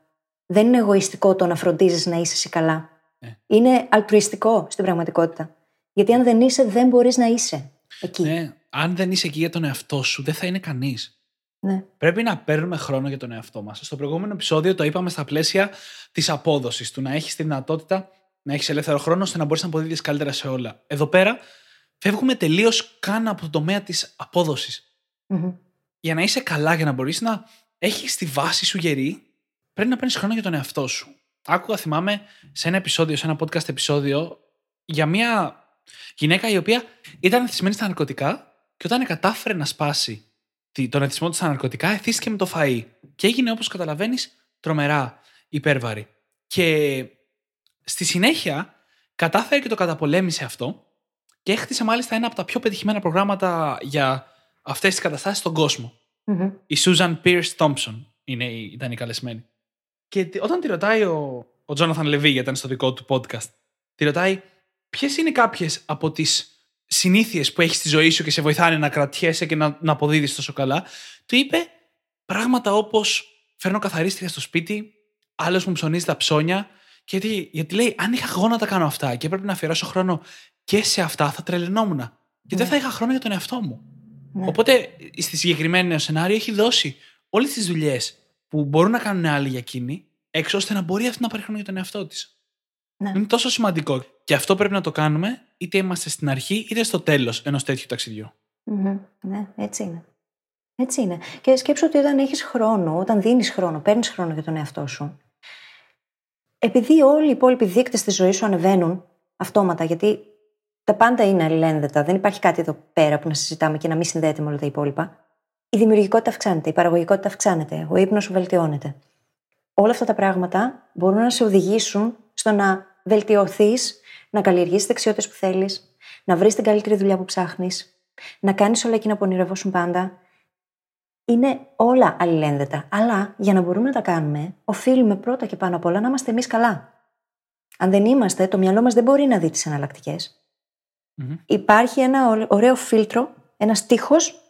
δεν είναι εγωιστικό το να φροντίζεις να είσαι εσύ καλά. Ναι. Είναι αλτρουιστικό στην πραγματικότητα. Γιατί αν δεν είσαι, δεν μπορείς να είσαι εκεί. Ναι. Αν δεν είσαι εκεί για τον εαυτό σου, δεν θα είναι κανείς. Ναι. Πρέπει να παίρνουμε χρόνο για τον εαυτό μας. Στο προηγούμενο επεισόδιο το είπαμε στα πλαίσια της απόδοσης, του να έχεις τη δυνατότητα να έχεις ελεύθερο χρόνο ώστε να μπορείς να αποδίδεις καλύτερα σε όλα. Εδώ πέρα φεύγουμε τελείως καν από το τομέα της απόδοσης. Μμμ. Για να είσαι καλά, για να μπορείς να έχεις τη βάση σου γερή, πρέπει να παίρνεις χρόνο για τον εαυτό σου. Άκουγα, θυμάμαι, σε ένα επεισόδιο, σε ένα podcast επεισόδιο, για μια γυναίκα η οποία ήταν εθισμένη στα ναρκωτικά και όταν κατάφερε να σπάσει τη- τον εθισμό του στα ναρκωτικά, εθίστηκε με το φαΐ. Και έγινε, όπως καταλαβαίνεις, τρομερά υπέρβαρη. Και στη συνέχεια κατάφερε και το καταπολέμησε αυτό και έχτισε μάλιστα ένα από τα πιο πετυχημένα προγράμματα για αυτές τις καταστάσεις στον κόσμο. Μμμ. Η Susan Pierce Thompson είναι, η- ήταν η καλεσμένη. Και τη- όταν τη ρωτάει ο, ο Jonathan Levy, γιατί ήταν στο δικό του podcast, τη ρωτάει ποιες είναι κάποιες από τις συνήθειες που έχεις στη ζωή σου και σε βοηθάνε να κρατιέσαι και να, να αποδίδεις τόσο καλά, του είπε πράγματα όπως φέρνω καθαρίστρια στο σπίτι, άλλος μου ψωνίζει τα ψώνια. Γιατί, γιατί λέει, αν είχα εγώ να τα κάνω αυτά και έπρεπε να αφιερώσω χρόνο και σε αυτά, θα τρελαινόμουν. Και δεν θα είχα χρόνο για τον εαυτό μου. Ναι. Οπότε, στη συγκεκριμένη σενάριο έχει δώσει όλες τις δουλειές που μπορούν να κάνουν άλλοι για εκείνη, έξω ώστε να μπορεί αυτή να πάρει χρόνο για τον εαυτό της. Ναι. Είναι τόσο σημαντικό. Και αυτό πρέπει να το κάνουμε είτε είμαστε στην αρχή είτε στο τέλος ενός τέτοιου ταξιδιού. Μμμ. Ναι, έτσι είναι. Έτσι είναι. Και σκέψου ότι όταν έχεις χρόνο, όταν δίνεις χρόνο, παίρνεις χρόνο για τον εαυτό σου, επειδή όλοι οι υπόλοιποι δείκτες της ζωής σου ανεβαίνουν αυτόματα, γιατί τα πάντα είναι αλληλένδετα, δεν υπάρχει κάτι εδώ πέρα που να συζητάμε και να μην συνδέεται με όλα τα υπόλοιπα. Η δημιουργικότητα αυξάνεται, η παραγωγικότητα αυξάνεται, ο ύπνος σου βελτιώνεται. Όλα αυτά τα πράγματα μπορούν να σε οδηγήσουν στο να βελτιωθείς, να καλλιεργήσει δεξιότητες που θέλεις, να βρεις την καλύτερη δουλειά που ψάχνεις, να κάνεις όλα εκείνα που ονειρευόσουν πάντα. Είναι όλα αλληλένδετα. Αλλά για να μπορούμε να τα κάνουμε, οφείλουμε πρώτα και πάνω απ' όλα να είμαστε εμείς καλά. Αν δεν είμαστε, το μυαλό μας δεν μπορεί να δει τις εναλλακτικές. Μμμ. Υπάρχει ένα ω- ωραίο φίλτρο, ένας τείχος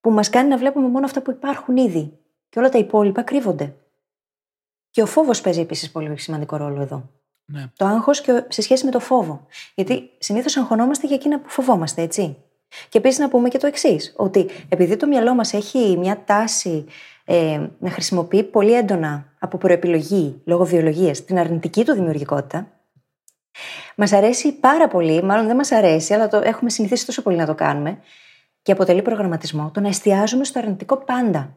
που μας κάνει να βλέπουμε μόνο αυτά που υπάρχουν ήδη. Και όλα τα υπόλοιπα κρύβονται. Και ο φόβος παίζει επίσης πολύ σημαντικό ρόλο εδώ. Ναι. Το άγχος και ο- σε σχέση με το φόβο. Γιατί συνήθως αγχωνόμαστε για εκείνα που φοβόμαστε, έτσι. Και επίσης να πούμε και το εξής, ότι επειδή το μυαλό μας έχει μια τάση ε, να χρησιμοποιεί πολύ έντονα από προεπιλογή, λόγω βιολογίας, την αρνητική του δημιουργικότητα, μας αρέσει πάρα πολύ, μάλλον δεν μας αρέσει, αλλά το έχουμε συνηθίσει τόσο πολύ να το κάνουμε, και αποτελεί προγραμματισμό, το να εστιάζουμε στο αρνητικό πάντα.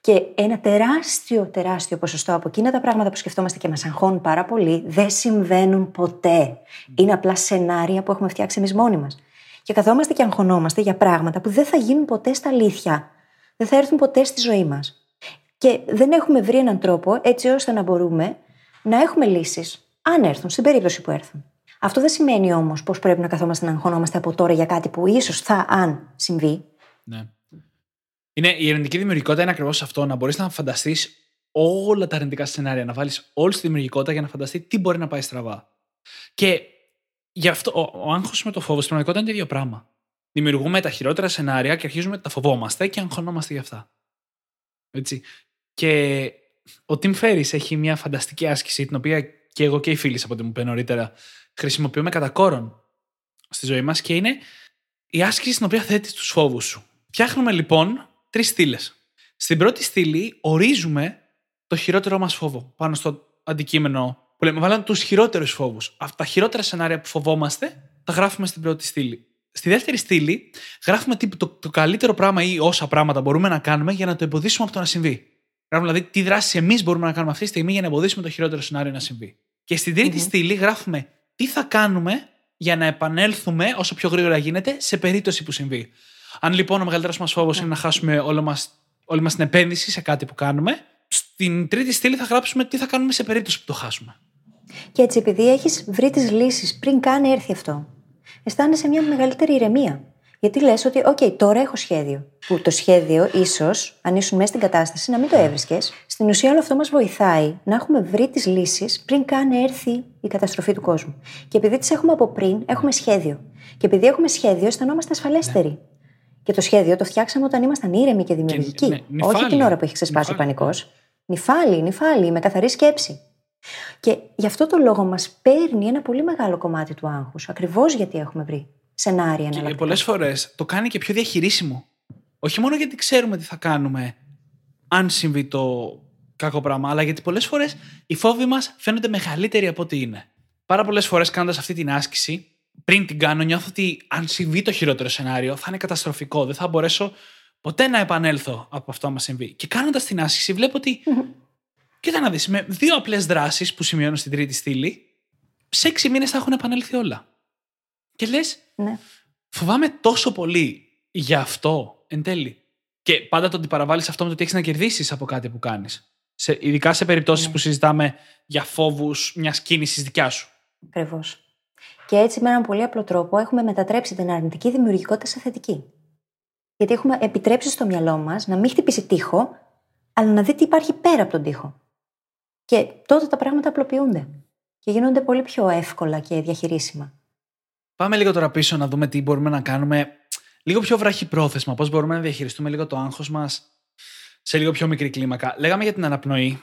Και ένα τεράστιο, τεράστιο ποσοστό από εκείνα τα πράγματα που σκεφτόμαστε και μας αγχώνουν πάρα πολύ δεν συμβαίνουν ποτέ. Είναι απλά σενάρια που έχουμε φτιάξει εμείς μόνοι μας. Και καθόμαστε και αγχωνόμαστε για πράγματα που δεν θα γίνουν ποτέ στα αλήθεια. Δεν θα έρθουν ποτέ στη ζωή μας. Και δεν έχουμε βρει έναν τρόπο έτσι ώστε να μπορούμε να έχουμε λύσεις, αν έρθουν, στην περίπτωση που έρθουν. Αυτό δεν σημαίνει όμως πως πρέπει να καθόμαστε να αγχωνόμαστε από τώρα για κάτι που ίσως θα, αν συμβεί. Ναι. Είναι, η αρνητική δημιουργικότητα είναι ακριβώς αυτό. Να μπορείς να φανταστείς όλα τα αρνητικά σενάρια, να βάλεις όλη τη δημιουργικότητα για να φανταστεί τι μπορεί να πάει στραβά. Και γι' αυτό ο, ο άγχος με το φόβο στην πραγματικότητα είναι το ίδιο πράγμα. Δημιουργούμε τα χειρότερα σενάρια και αρχίζουμε να τα φοβόμαστε και αγχωνόμαστε γι' αυτά. Έτσι. Και ο Tim Ferriss έχει μια φανταστική άσκηση, την οποία και εγώ και οι φίλοι από ό,τι μου είπε νωρίτερα, χρησιμοποιούμε κατά κόρον στη ζωή μας και είναι η άσκηση στην οποία θέτεις τους φόβους σου. Φτιάχνουμε λοιπόν τρεις στήλες. Στην πρώτη στήλη ορίζουμε το χειρότερό μας φόβο πάνω στο αντικείμενο που λέμε. Βάλαμε τους χειρότερους φόβους. Αυτά τα χειρότερα σενάρια που φοβόμαστε τα γράφουμε στην πρώτη στήλη. Στη δεύτερη στήλη γράφουμε τι- το, το καλύτερο πράγμα ή όσα πράγματα μπορούμε να κάνουμε για να το εμποδίσουμε από το να συμβεί. Γράφουμε δηλαδή τι δράσει εμείς μπορούμε να κάνουμε αυτή τη στιγμή για να εμποδίσουμε το χειρότερο σενάριο να συμβεί. Και στην τριτη Μμμ. στήλη γράφουμε τι θα κάνουμε για να επανέλθουμε όσο πιο γρήγορα γίνεται σε περίπτωση που συμβεί. Αν λοιπόν ο μεγαλύτερος μας φόβος είναι να χάσουμε όλο μας, όλη μας την επένδυση σε κάτι που κάνουμε, στην τρίτη στήλη θα γράψουμε τι θα κάνουμε σε περίπτωση που το χάσουμε. Και έτσι, επειδή έχεις βρει τις λύσεις πριν καν έρθει αυτό, αισθάνεσαι μια μεγαλύτερη ηρεμία. Γιατί λες ότι, OK, τώρα έχω σχέδιο. Που το σχέδιο, ίσως, αν ήσουν μέσα στην κατάσταση, να μην το έβρισκες. Στην ουσία, όλο αυτό μας βοηθάει να έχουμε βρει τις λύσεις πριν καν έρθει η καταστροφή του κόσμου. Και επειδή τις έχουμε από πριν, έχουμε σχέδιο. Και επειδή έχουμε σχέδιο, αισθανόμαστε ασφαλέστεροι. Και το σχέδιο το φτιάξαμε όταν ήμασταν ήρεμοι και δημιουργικοί. ναι, νυφάλιοι. Όχι την ώρα που έχεις ξεσπάσει ο Νυφάλιοι. πανικός. Νυφάλι, νυφάλι, με καθαρή σκέψη. Και γι' αυτό το λόγο μας παίρνει ένα πολύ μεγάλο κομμάτι του άγχους. Ακριβώς γιατί έχουμε βρει σενάρια Και εναλλακτικά. πολλές φορές το κάνει και πιο διαχειρίσιμο. Όχι μόνο γιατί ξέρουμε τι θα κάνουμε αν συμβεί το κακό πράγμα, αλλά γιατί πολλές φορές οι φόβοι μας φαίνονται μεγαλύτεροι από ό,τι είναι. Πάρα πολλές φορές κάνοντας αυτή την άσκηση, πριν την κάνω, νιώθω ότι αν συμβεί το χειρότερο σενάριο, θα είναι καταστροφικό. Δεν θα μπορέσω ποτέ να επανέλθω από αυτό μα συμβεί. Και κάνοντας την άσκηση, βλέπω ότι. Κοίτα να δεις, με δύο απλές δράσεις που σημειώνω στην τρίτη στήλη, σε έξι μήνες θα έχουν επανέλθει όλα. Και λες, Ναι. φοβάμαι τόσο πολύ για αυτό εν τέλει. Και πάντα το ότι παραβάλλει αυτό με το ότι έχεις να κερδίσεις από κάτι που κάνεις. Σε, ειδικά σε περιπτώσεις Ναι. που συζητάμε για φόβους μιας κίνησης δικιά σου. Ακριβώς. Και έτσι, με έναν πολύ απλό τρόπο, έχουμε μετατρέψει την αρνητική δημιουργικότητα σε θετική. Γιατί έχουμε επιτρέψει στο μυαλό μας να μην χτυπήσει τείχο, αλλά να δει τι υπάρχει πέρα από τον τείχο. Και τότε τα πράγματα απλοποιούνται και γίνονται πολύ πιο εύκολα και διαχειρίσιμα. Πάμε λίγο τώρα πίσω να δούμε τι μπορούμε να κάνουμε λίγο πιο βραχυπρόθεσμα. Πώς μπορούμε να διαχειριστούμε λίγο το άγχος μας σε λίγο πιο μικρή κλίμακα. Λέγαμε για την αναπνοή.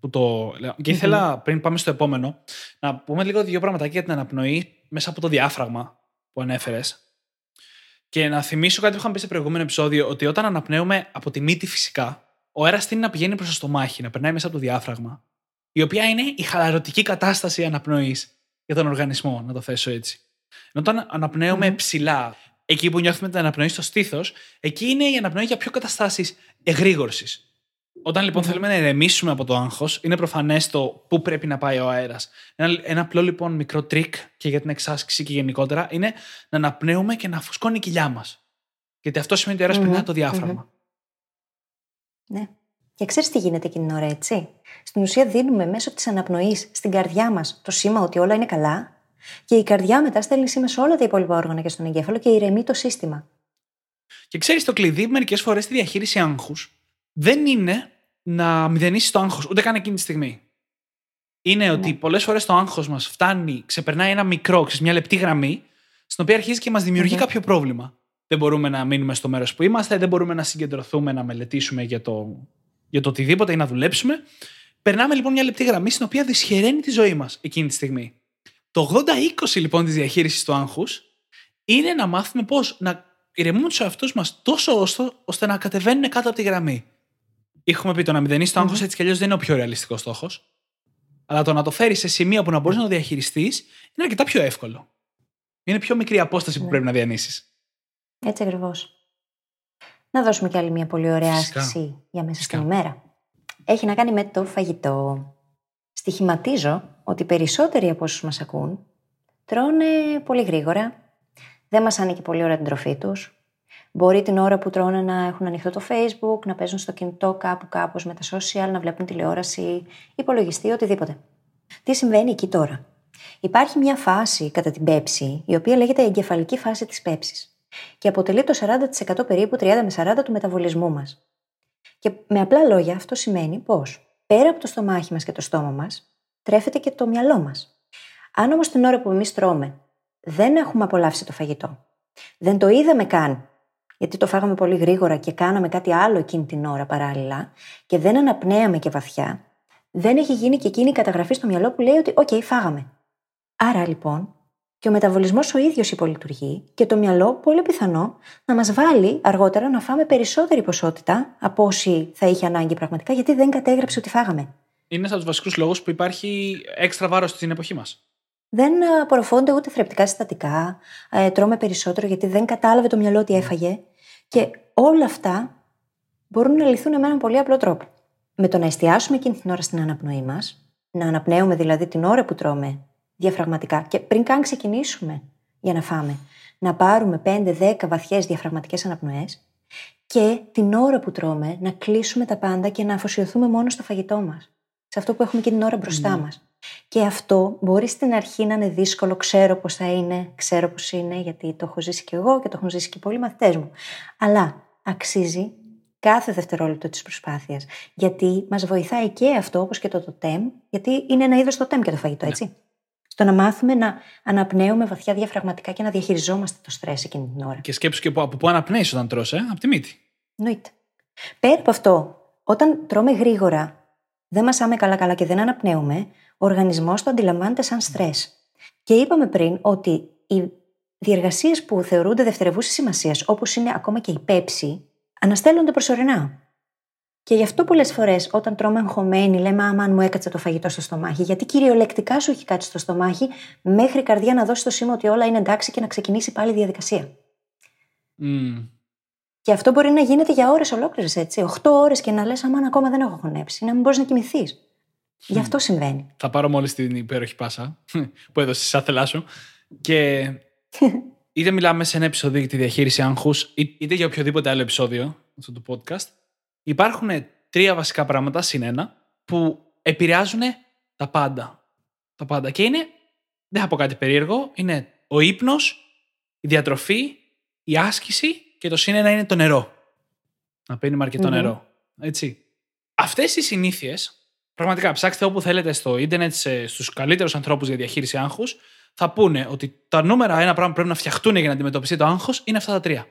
Που το... Και ήθελα πριν πάμε στο επόμενο να πούμε λίγο δύο πραγματάκια για την αναπνοή μέσα από το διάφραγμα που ανέφερες. Και να θυμίσω κάτι που είχαμε πει σε προηγούμενο επεισόδιο, ότι όταν αναπνέουμε από τη μύτη φυσικά, ο αέρας τείνει να πηγαίνει προς το στομάχι, να περνάει μέσα από το διάφραγμα. Η οποία είναι η χαλαρωτική κατάσταση αναπνοής για τον οργανισμό, να το θέσω έτσι. Ενώ όταν αναπνέουμε ψηλά, εκεί που νιώθουμε την αναπνοή στο στήθος, εκεί είναι η αναπνοή για πιο καταστάσεις εγρήγορσης. Όταν λοιπόν θέλουμε να ηρεμήσουμε από το άγχος, είναι προφανές το πού πρέπει να πάει ο αέρας. Ένα, ένα απλό λοιπόν μικρό τρίκ και για την εξάσκηση και γενικότερα είναι να αναπνέουμε και να φουσκώνει η κοιλιά μας. Γιατί αυτό σημαίνει ότι ο αέρας Μμμ, περνάει από το διάφραγμα. Ναι. Και ξέρεις τι γίνεται εκείνη την ώρα, έτσι; Στην ουσία, δίνουμε μέσω της αναπνοής στην καρδιά μας το σήμα ότι όλα είναι καλά, και η καρδιά μετά στέλνει σήμα σε όλα τα υπόλοιπα όργανα και στον εγκέφαλο και ηρεμεί το σύστημα. Και ξέρεις, το κλειδί μερικές φορές στη διαχείριση άγχους δεν είναι να μηδενίσεις το άγχος, ούτε καν εκείνη τη στιγμή. Είναι ότι πολλές φορές το άγχος μας φτάνει, ξεπερνάει ένα μικρό, ξέρεις, μια λεπτή γραμμή, στην οποία αρχίζει και μας δημιουργεί Μμμ. κάποιο πρόβλημα. Δεν μπορούμε να μείνουμε στο μέρος που είμαστε, δεν μπορούμε να συγκεντρωθούμε, να μελετήσουμε για το, για το οτιδήποτε ή να δουλέψουμε. Περνάμε λοιπόν μια λεπτή γραμμή στην οποία δυσχεραίνει τη ζωή μας εκείνη τη στιγμή. Το 80-20 λοιπόν της διαχείρισης του άγχους είναι να μάθουμε πώς να ηρεμούμε τους εαυτούς μας τόσο ώστε, ώστε να κατεβαίνουν κάτω από τη γραμμή. Έχουμε πει το να μηδενίσει το άγχος έτσι κι αλλιώς δεν είναι ο πιο ρεαλιστικός στόχος. Αλλά το να το φέρεις σε σημεία που να μπορείς να το διαχειριστείς είναι αρκετά πιο εύκολο. Είναι πιο μικρή η απόσταση που Ναι. πρέπει να διανύσεις. Έτσι ακριβώς. Να δώσουμε κι άλλη μια πολύ ωραία Φυσικά. άσκηση για μέσα Φυσικά. στην ημέρα. Έχει να κάνει με το φαγητό. Στοιχηματίζω ότι οι περισσότεροι από όσους μας ακούν τρώνε πολύ γρήγορα, δεν μας άνοιγε πολύ ώρα την τροφή τους. Μπορεί την ώρα που τρώνε να έχουν ανοιχτό το Facebook, να παίζουν στο κινητό κάπου κάπως με τα social, να βλέπουν τηλεόραση, υπολογιστή, οτιδήποτε. Τι συμβαίνει εκεί τώρα; Υπάρχει μια φάση κατά την πέψη, η οποία λέγεται η εγκεφαλική φάση της πέψης και αποτελεί το 40% περίπου 30 με 40 του μεταβολισμού μας. Και με απλά λόγια αυτό σημαίνει πως πέρα από το στομάχι μας και το στόμα μας τρέφεται και το μυαλό μας. Αν όμως την ώρα που εμείς τρώμε δεν έχουμε απολαύσει το φαγητό, δεν το είδαμε καν γιατί το φάγαμε πολύ γρήγορα και κάναμε κάτι άλλο εκείνη την ώρα παράλληλα και δεν αναπνέαμε και βαθιά, δεν έχει γίνει και εκείνη η καταγραφή στο μυαλό που λέει ότι «ΟΚ, φάγαμε». Άρα λοιπόν, και ο μεταβολισμός ο ίδιος υπολειτουργεί και το μυαλό πολύ πιθανό να μας βάλει αργότερα να φάμε περισσότερη ποσότητα από όση θα είχε ανάγκη πραγματικά, γιατί δεν κατέγραψε ότι φάγαμε. Είναι ένας από τους βασικούς λόγους που υπάρχει έξτρα βάρος στην εποχή μας. Δεν απορροφώνται ούτε θρεπτικά συστατικά, ε, τρώμε περισσότερο γιατί δεν κατάλαβε το μυαλό ότι έφαγε. Και όλα αυτά μπορούν να λυθούν με έναν πολύ απλό τρόπο. Με το να εστιάσουμε εκείνη την ώρα στην αναπνοή μας, να αναπνέουμε δηλαδή την ώρα που τρώμε διαφραγματικά και πριν καν ξεκινήσουμε για να φάμε, να πάρουμε 5-10 βαθιές διαφραγματικές αναπνοές και την ώρα που τρώμε να κλείσουμε τα πάντα και να αφοσιωθούμε μόνο στο φαγητό μας. Σε αυτό που έχουμε και την ώρα μπροστά μας. Και αυτό μπορεί στην αρχή να είναι δύσκολο, ξέρω πώς θα είναι, ξέρω πώς είναι, γιατί το έχω ζήσει και εγώ και το έχουν ζήσει και πολλοί μαθητές μου. Αλλά αξίζει κάθε δευτερόλεπτο της προσπάθειας. Γιατί μας βοηθάει και αυτό, όπως και το τοτέμ, γιατί είναι ένα είδος τοτέμ και το φαγητό, έτσι. Στο να μάθουμε να αναπνέουμε βαθιά διαφραγματικά και να διαχειριζόμαστε το στρες εκείνη την ώρα. Και σκέψου και από, από πού αναπνέεις όταν τρως, ε; από τη μύτη. Εννοείται. Πέρα από αυτό, όταν τρώμε γρήγορα, δεν μασάμε καλά-καλά και δεν αναπνέουμε, ο οργανισμός το αντιλαμβάνεται σαν στρες. Και είπαμε πριν ότι οι διεργασίες που θεωρούνται δευτερευούσης σημασίας, όπως είναι ακόμα και η πέψη, αναστέλλονται προσωρινά. Και γι' αυτό πολλές φορές όταν τρώμε αγχωμένοι, λέμε Άμα αν μου έκατσε το φαγητό στο στομάχι, γιατί κυριολεκτικά σου έχει κάτσει στο στομάχι, μέχρι η καρδιά να δώσει το σήμα ότι όλα είναι εντάξει και να ξεκινήσει πάλι η διαδικασία. Mm. Και αυτό μπορεί να γίνεται για ώρες ολόκληρες, έτσι. Οχτώ ώρες και να λες: Αμάν ακόμα δεν έχω χωνέψει, να μην μπορείς να κοιμηθείς. Γι' αυτό συμβαίνει. Θα πάρω μόλις την υπέροχη πάσα [laughs] που έδωσε σαν θελά σου. Και [laughs] είτε μιλάμε σε ένα επεισόδιο για τη διαχείριση άγχους, είτε για οποιοδήποτε άλλο επεισόδιο αυτού του podcast, υπάρχουν τρία βασικά πράγματα, συν ένα, που επηρεάζουν τα πάντα. Τα πάντα. Και είναι, δεν θα πω κάτι περίεργο, είναι ο ύπνος, η διατροφή, η άσκηση και το συν ένα είναι το νερό. Να πίνουμε νερό. Έτσι. Αυτές οι συνήθειες, πραγματικά ψάξτε όπου θέλετε στο ίντερνετ στους καλύτερους ανθρώπους για διαχείριση άγχους, θα πούνε ότι τα νούμερα ένα πράγμα που πρέπει να φτιαχτούν για να αντιμετωπιστεί το άγχος είναι αυτά τα τρία.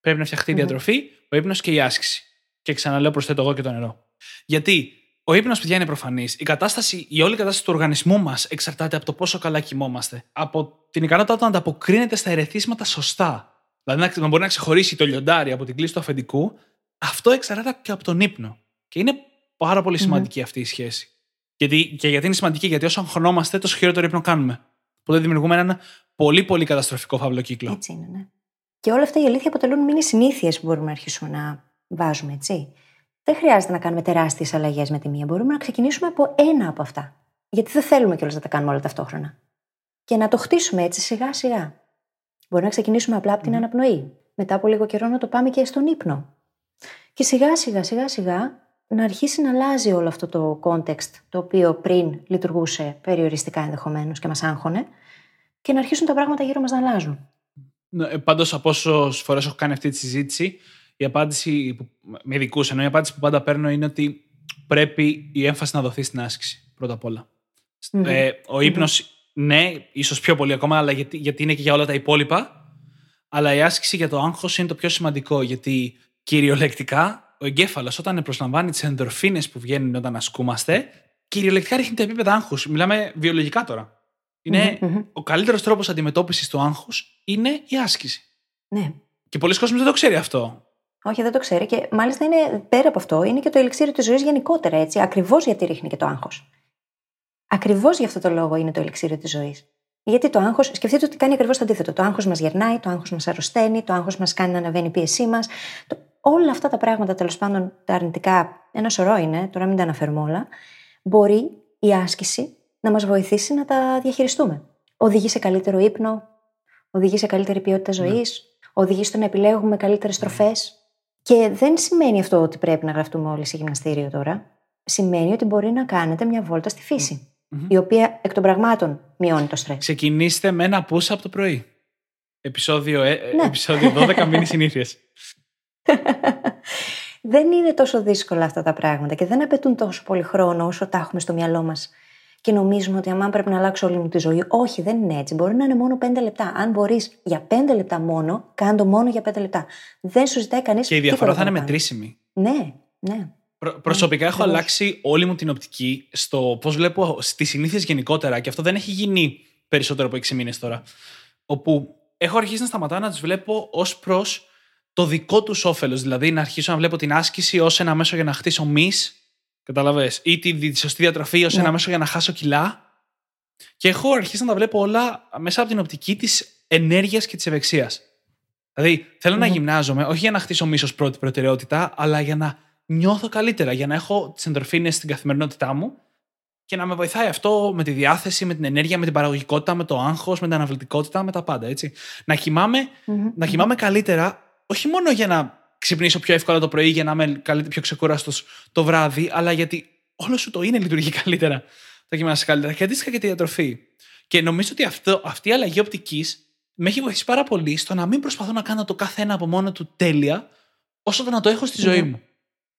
Πρέπει να φτιαχτεί η διατροφή, ο ύπνος και η άσκηση. Και ξαναλέω, προσθέτω εγώ και το νερό. Γιατί ο ύπνος, παιδιά, είναι προφανής. Η κατάσταση, η όλη κατάσταση του οργανισμού μας εξαρτάται από το πόσο καλά κοιμόμαστε. Από την ικανότητά του να ανταποκρίνεται στα ερεθίσματα σωστά. Δηλαδή να μπορεί να ξεχωρίσει το λιοντάρι από την κλίση του αφεντικού. Αυτό εξαρτάται και από τον ύπνο. Και είναι πάρα πολύ σημαντική αυτή η σχέση. Γιατί, και γιατί είναι σημαντική, γιατί όσο αγχωνόμαστε, τόσο χειρότερο ύπνο κάνουμε. Οπότε δημιουργούμε ένα πολύ πολύ καταστροφικό φαύλο κύκλο. Έτσι είναι, ναι. Και όλα αυτά η αλήθεια αποτελούν μήνυ συνήθειες που μπορούμε να αρχίσουμε να βάζουμε, έτσι. Δεν χρειάζεται να κάνουμε τεράστιες αλλαγές με τη μία. Μπορούμε να ξεκινήσουμε από ένα από αυτά. Γιατί δεν θέλουμε κιόλας να τα κάνουμε όλα ταυτόχρονα. Και να το χτίσουμε έτσι σιγά σιγά. Μπορεί να ξεκινήσουμε απλά από την αναπνοή. Μετά από λίγο καιρό να το πάμε και στον ύπνο. Και σιγά σιγά σιγά σιγά να αρχίσει να αλλάζει όλο αυτό το context το οποίο πριν λειτουργούσε περιοριστικά ενδεχομένως και μας άγχωνε και να αρχίσουν τα πράγματα γύρω μας να αλλάζουν. Ναι, Πάντως, από όσες φορές έχω κάνει αυτή τη συζήτηση, η απάντηση που, με ειδικούς ενώ η απάντηση που πάντα παίρνω είναι ότι πρέπει η έμφαση να δοθεί στην άσκηση πρώτα απ' ολα Ε, ο ύπνος, ναι, ίσως πιο πολύ ακόμα, αλλά γιατί, γιατί είναι και για όλα τα υπόλοιπα. Αλλά η άσκηση για το άγχος είναι το πιο σημαντικό, γιατί κυριολεκτικά ο εγκέφαλος, όταν προσλαμβάνει τις ενδορφίνες που βγαίνουν όταν ασκούμαστε, κυριολεκτικά ρίχνει τα επίπεδα άγχους. Μιλάμε βιολογικά τώρα. ο καλύτερος τρόπος αντιμετώπισης του άγχους είναι η άσκηση. Ναι. Και πολλοί κόσμοι δεν το ξέρει αυτό. Όχι, δεν το ξέρει. Και μάλιστα είναι πέρα από αυτό, είναι και το ελιξίριο της ζωής γενικότερα έτσι. Ακριβώς γιατί ρίχνει και το άγχος. Ακριβώς γι' αυτό το λόγο είναι το ελιξίριο της ζωής. Γιατί το άγχος, σκεφτείτε ότι κάνει ακριβώς το αντίθετο. Το άγχος μας γερνάει, το άγχος μας αρρωσταίνει, το άγχος μας κάνει να αναβαίνει η πίεσή μας. Το... Όλα αυτά τα πράγματα, τέλος πάντων, τα αρνητικά, ένα σωρό είναι, τώρα μην τα αναφέρουμε όλα, μπορεί η άσκηση να μας βοηθήσει να τα διαχειριστούμε. Οδηγεί σε καλύτερο ύπνο, οδηγεί σε καλύτερη ποιότητα ζωής, ναι. οδηγεί στο να επιλέγουμε καλύτερες τροφές. Και δεν σημαίνει αυτό ότι πρέπει να γραφτούμε όλοι σε γυμναστήριο τώρα. Σημαίνει ότι μπορεί να κάνετε μια βόλτα στη φυση η οποία εκ των πραγμάτων μειώνει το στρες. Ξεκινήστε με ένα πούσα από το πρωί. Επισόδιο, ε, ναι. επεισόδιο 12 [laughs] μήνυ συνήθειες. δεν είναι τόσο δύσκολα αυτά τα πράγματα και δεν απαιτούν τόσο πολύ χρόνο όσο τα έχουμε στο μυαλό μας και νομίζουμε ότι αμάν πρέπει να αλλάξω όλη μου τη ζωή. Όχι, δεν είναι έτσι. Μπορεί να είναι μόνο 5 λεπτά. Αν μπορείς για 5 λεπτά μόνο, κάνε το μόνο για 5 λεπτά. Δεν σου ζητάει κανείς. Και η διαφορά θα είναι μετρήσιμη. Ναι, ναι. Προ, προσωπικά έχω αλλάξει όλη μου την οπτική στο πώς βλέπω στις συνήθειες γενικότερα και αυτό δεν έχει γίνει περισσότερο από 6 μήνες τώρα. Όπου έχω αρχίσει να σταματάω να τι βλέπω ως προς το δικό τους όφελος. Δηλαδή να αρχίσω να βλέπω την άσκηση ως ένα μέσο για να χτίσω μη, καταλαβέ, ή τη σωστή διατροφή ως ναι. ένα μέσο για να χάσω κιλά. Και έχω αρχίσει να τα βλέπω όλα μέσα από την οπτική της ενέργειας και της ευεξίας. Δηλαδή, θέλω να γυμνάζομαι, όχι για να χτίσω μίσος πρώτη προτεραιότητα, αλλά για να νιώθω καλύτερα, για να έχω τις εντροφίνες στην καθημερινότητά μου και να με βοηθάει αυτό με τη διάθεση, με την ενέργεια, με την παραγωγικότητα, με το άγχος, με την αναβλητικότητα, με τα πάντα. Έτσι. Να, κοιμάμαι, να κοιμάμαι καλύτερα, όχι μόνο για να ξυπνήσω πιο εύκολα το πρωί, για να είμαι πιο ξεκούραστος το βράδυ, αλλά γιατί όλο σου το είναι λειτουργεί [laughs] καλύτερα. Θα κοιμάσαι καλύτερα. Και αντίστοιχα και τη διατροφή. Και νομίζω ότι αυτό, αυτή η αλλαγή οπτικής με έχει βοηθήσει πάρα πολύ στο να μην προσπαθώ να κάνω το κάθε ένα από μόνο του τέλεια, όσο το να το έχω στη ζωή μου.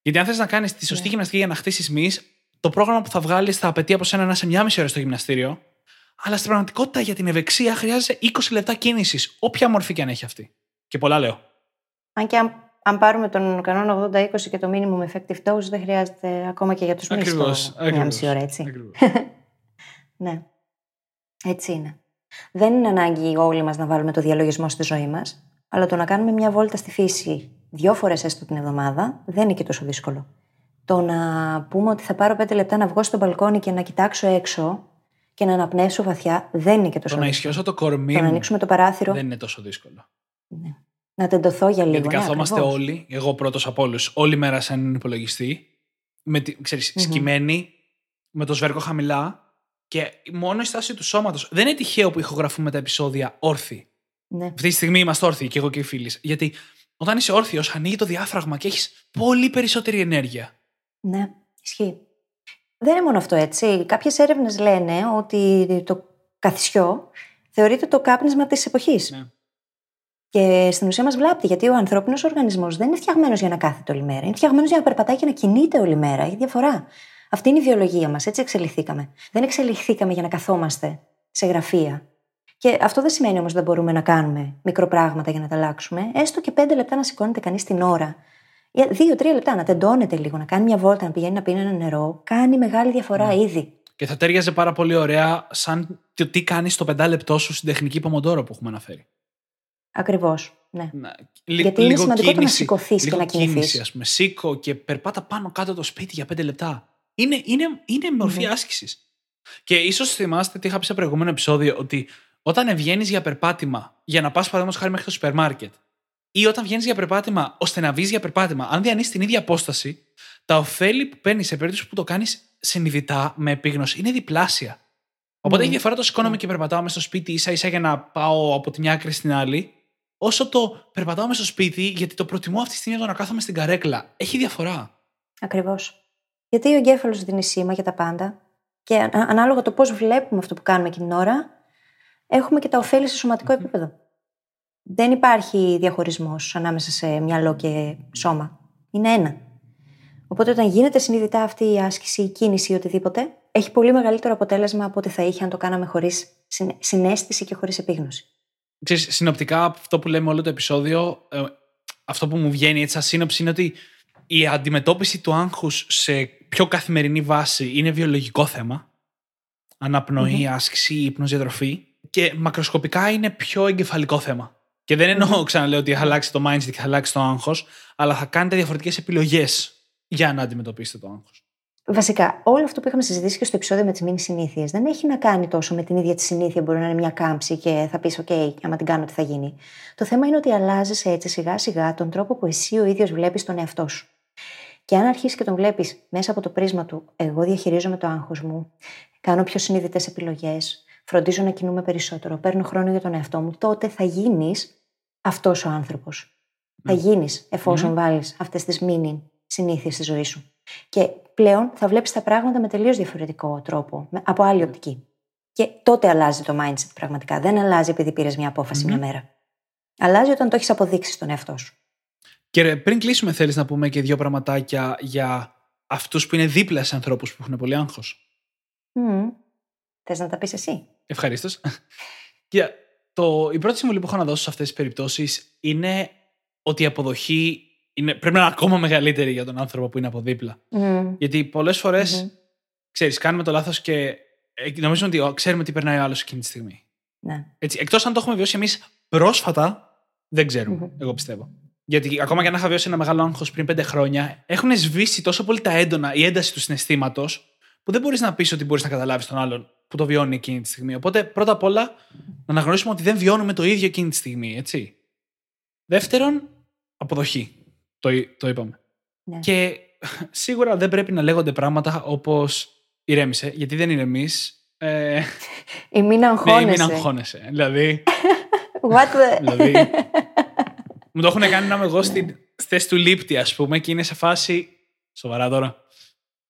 Γιατί αν θες να κάνεις τη σωστή yeah. Ναι. γυμναστική για να χτίσεις μη, το πρόγραμμα που θα βγάλεις θα απαιτεί από σένα να είσαι μια μισή ώρα στο γυμναστήριο. Αλλά στην πραγματικότητα για την ευεξία χρειάζεσαι 20 λεπτά κίνησης, όποια μορφή και αν έχει αυτή. Και πολλά λέω. Αν και αν, αν πάρουμε τον κανόνα 80-20 και το minimum effective dose, δεν χρειάζεται ακόμα και για τους μισού μια μισή ώρα, έτσι. [laughs] ναι. Έτσι είναι. Δεν είναι ανάγκη όλοι μας να βάλουμε το διαλογισμό στη ζωή μας, αλλά το να κάνουμε μια βόλτα στη φύση δύο φορές έστω την εβδομάδα, δεν είναι και τόσο δύσκολο. Το να πούμε ότι θα πάρω πέντε λεπτά να βγω στο μπαλκόνι και να κοιτάξω έξω και να αναπνέσω βαθιά, δεν είναι και τόσο Το να δύσκολο. ισιώσω το κορμί Το να μου ανοίξουμε το παράθυρο, δεν είναι τόσο δύσκολο. Να τεντωθώ για λίγο. Γιατί ναι, καθόμαστε ακριβώς. όλοι, εγώ πρώτος από όλους, όλη μέρα σε έναν υπολογιστή, με τη, ξέρεις, Μμμ. σκυμμένοι, με το σβέρκο χαμηλά και μόνο η στάση του σώματος. Δεν είναι τυχαίο που ηχογραφούμε τα επεισόδια όρθιοι. Ναι. Αυτή τη στιγμή είμαστε όρθιοι και εγώ και οι φίλοι. Γιατί όταν είσαι όρθιος, ανοίγει το διάφραγμα και έχεις πολύ περισσότερη ενέργεια. Ναι, ισχύει. Δεν είναι μόνο αυτό έτσι. Κάποιες έρευνες λένε ότι το καθισιό θεωρείται το κάπνισμα της εποχής. Ναι. Και στην ουσία μας βλάπτει, γιατί ο ανθρώπινος οργανισμός δεν είναι φτιαγμένος για να κάθεται όλη μέρα. Είναι φτιαγμένος για να περπατάει και να κινείται όλη μέρα. Έχει διαφορά. Αυτή είναι η βιολογία μας. Έτσι εξελιχθήκαμε. Δεν εξελιχθήκαμε για να καθόμαστε σε γραφεία. Και αυτό δεν σημαίνει όμως ότι δεν μπορούμε να κάνουμε μικροπράγματα για να τα αλλάξουμε. Έστω και πέντε λεπτά να σηκώνεται κανείς την ώρα. Για Δύο-τρία λεπτά να τεντώνεται λίγο, να κάνει μια βόλτα, να πηγαίνει να πίνει ένα νερό. Κάνει μεγάλη διαφορά ήδη. Και θα τέριαζε πάρα πολύ ωραία σαν το τι κάνεις στο πεντάλεπτό σου στην τεχνική Πομοντόρο που έχουμε αναφέρει. Ακριβώς. Ναι. Να- λι- Γιατί είναι σημαντικό το να σηκωθείς και λίγο να κινηθείς. Κίνηση, ας πούμε. Σήκω και περπάτα πάνω κάτω το σπίτι για πέντε λεπτά. Είναι, είναι, είναι μορφή Μμμ. άσκησης. Και ίσως θυμάστε τι είχα πει σε προηγούμενο επεισόδιο, ότι όταν βγαίνεις για περπάτημα για να πας παραδείγματος χάρη μέχρι το σούπερ μάρκετ, ή όταν βγαίνεις για περπάτημα ώστε να βγεις για περπάτημα, αν διανύσει την ίδια απόσταση, τα ωφέλη που παίρνεις σε περίπτωση που το κάνεις συνειδητά με επίγνωση είναι διπλάσια. Οπότε Μμμ. έχει διαφορά το σηκώνομαι Ναι. και περπατάω μέσα στο σπίτι ίσα ίσα για να πάω από τη μια άκρη στην άλλη, όσο το περπατάω μέσα στο σπίτι γιατί το προτιμώ αυτή τη στιγμή το να κάθομαι στην καρέκλα. Έχει διαφορά. Ακριβώς. Γιατί ο εγκέφαλος δίνει σήμα για τα πάντα και α- ανάλογα το πώς βλέπουμε αυτό που κάνουμε εκείνη την ώρα, έχουμε και τα ωφέλη σε σωματικό επίπεδο. Δεν υπάρχει διαχωρισμός ανάμεσα σε μυαλό και σώμα. Είναι ένα. Οπότε όταν γίνεται συνειδητά αυτή η άσκηση, η κίνηση ή οτιδήποτε, έχει πολύ μεγαλύτερο αποτέλεσμα από ό,τι θα είχε αν το κάναμε χωρίς συνέστηση και χωρίς επίγνωση. Ξέρεις, συνοπτικά αυτό που λέμε όλο το επεισόδιο, ε, αυτό που μου βγαίνει έτσι σαν σύνοψη είναι ότι η αντιμετώπιση του άγχους σε πιο καθημερινή βάση είναι βιολογικό θέμα. Αναπνοή, άσκηση, ύπνος, διατροφή. Και μακροσκοπικά είναι πιο εγκεφαλικό θέμα. Και δεν εννοώ, ξαναλέω, ότι θα αλλάξει το mindset και θα αλλάξει το άγχος, αλλά θα κάνετε διαφορετικές επιλογές για να αντιμετωπίσετε το άγχος. Βασικά, όλο αυτό που είχαμε συζητήσει και στο επεισόδιο με τις μήνυ συνήθειες δεν έχει να κάνει τόσο με την ίδια τη συνήθεια. Μπορεί να είναι μια κάμψη και θα πεις: OK, άμα την κάνω, τι θα γίνει. Το θέμα είναι ότι αλλάζεις έτσι σιγά σιγά τον τρόπο που εσύ ο ίδιος βλέπεις τον εαυτό σου. Και αν αρχίσεις και τον βλέπεις μέσα από το πρίσμα του, εγώ διαχειρίζομαι το άγχος μου, κάνω πιο συνειδητές επιλογές, φροντίζω να κινούμε περισσότερο, παίρνω χρόνο για τον εαυτό μου, τότε θα γίνεις αυτός ο άνθρωπος. Θα γίνεις εφόσον βάλεις αυτές τις μήνυ συνήθειες στη ζωή σου. Και πλέον θα βλέπεις τα πράγματα με τελείως διαφορετικό τρόπο, με- από άλλη οπτική. Και τότε αλλάζει το mindset πραγματικά. Δεν αλλάζει επειδή πήρες μια απόφαση μια μέρα. Αλλάζει όταν το έχεις αποδείξει στον εαυτό σου. Και ρε, πριν κλείσουμε, θέλεις να πούμε και δύο πραγματάκια για αυτούς που είναι δίπλα σε ανθρώπους που έχουν πολύ άγχος; Mm. Θες να τα πεις εσύ; Ευχαρίστως. [laughs] Κοίτα, το, η πρώτη συμβουλή που έχω να δώσω σε αυτές τις περιπτώσεις είναι ότι η αποδοχή είναι, πρέπει να είναι ακόμα μεγαλύτερη για τον άνθρωπο που είναι από δίπλα. Mm. Γιατί πολλές φορές, Μμμ. ξέρεις, κάνουμε το λάθος και ε, νομίζουμε ότι ο, ξέρουμε τι περνάει ο άλλος εκείνη τη στιγμή. Ναι. Έτσι, εκτός αν το έχουμε βιώσει εμείς πρόσφατα, δεν ξέρουμε. Μμμ. Εγώ πιστεύω. Γιατί ακόμα και αν είχα βιώσει ένα μεγάλο άγχος πριν πέντε χρόνια, έχουν σβήσει τόσο πολύ τα έντονα, η ένταση του συναισθήματος, που δεν μπορείς να πεις ότι μπορείς να καταλάβεις τον άλλον που το βιώνει εκείνη τη στιγμή. Οπότε, πρώτα απ' όλα, να αναγνωρίσουμε ότι δεν βιώνουμε το ίδιο εκείνη τη στιγμή, έτσι. Δεύτερον, αποδοχή. Το, εί- το είπαμε. ναι. Και σίγουρα δεν πρέπει να λέγονται πράγματα όπως ηρέμησε, γιατί δεν ηρεμείς. Ε, Ή μην [laughs] ναι, αγχώνεσαι. μην αγχώνεσαι. Δηλαδή, [laughs] What the... δηλαδή μου το έχουν κάνει να είμαι εγώ στη στη θέση του λήπτη, ας πούμε, και είναι σε φάση. Σοβαρά τώρα.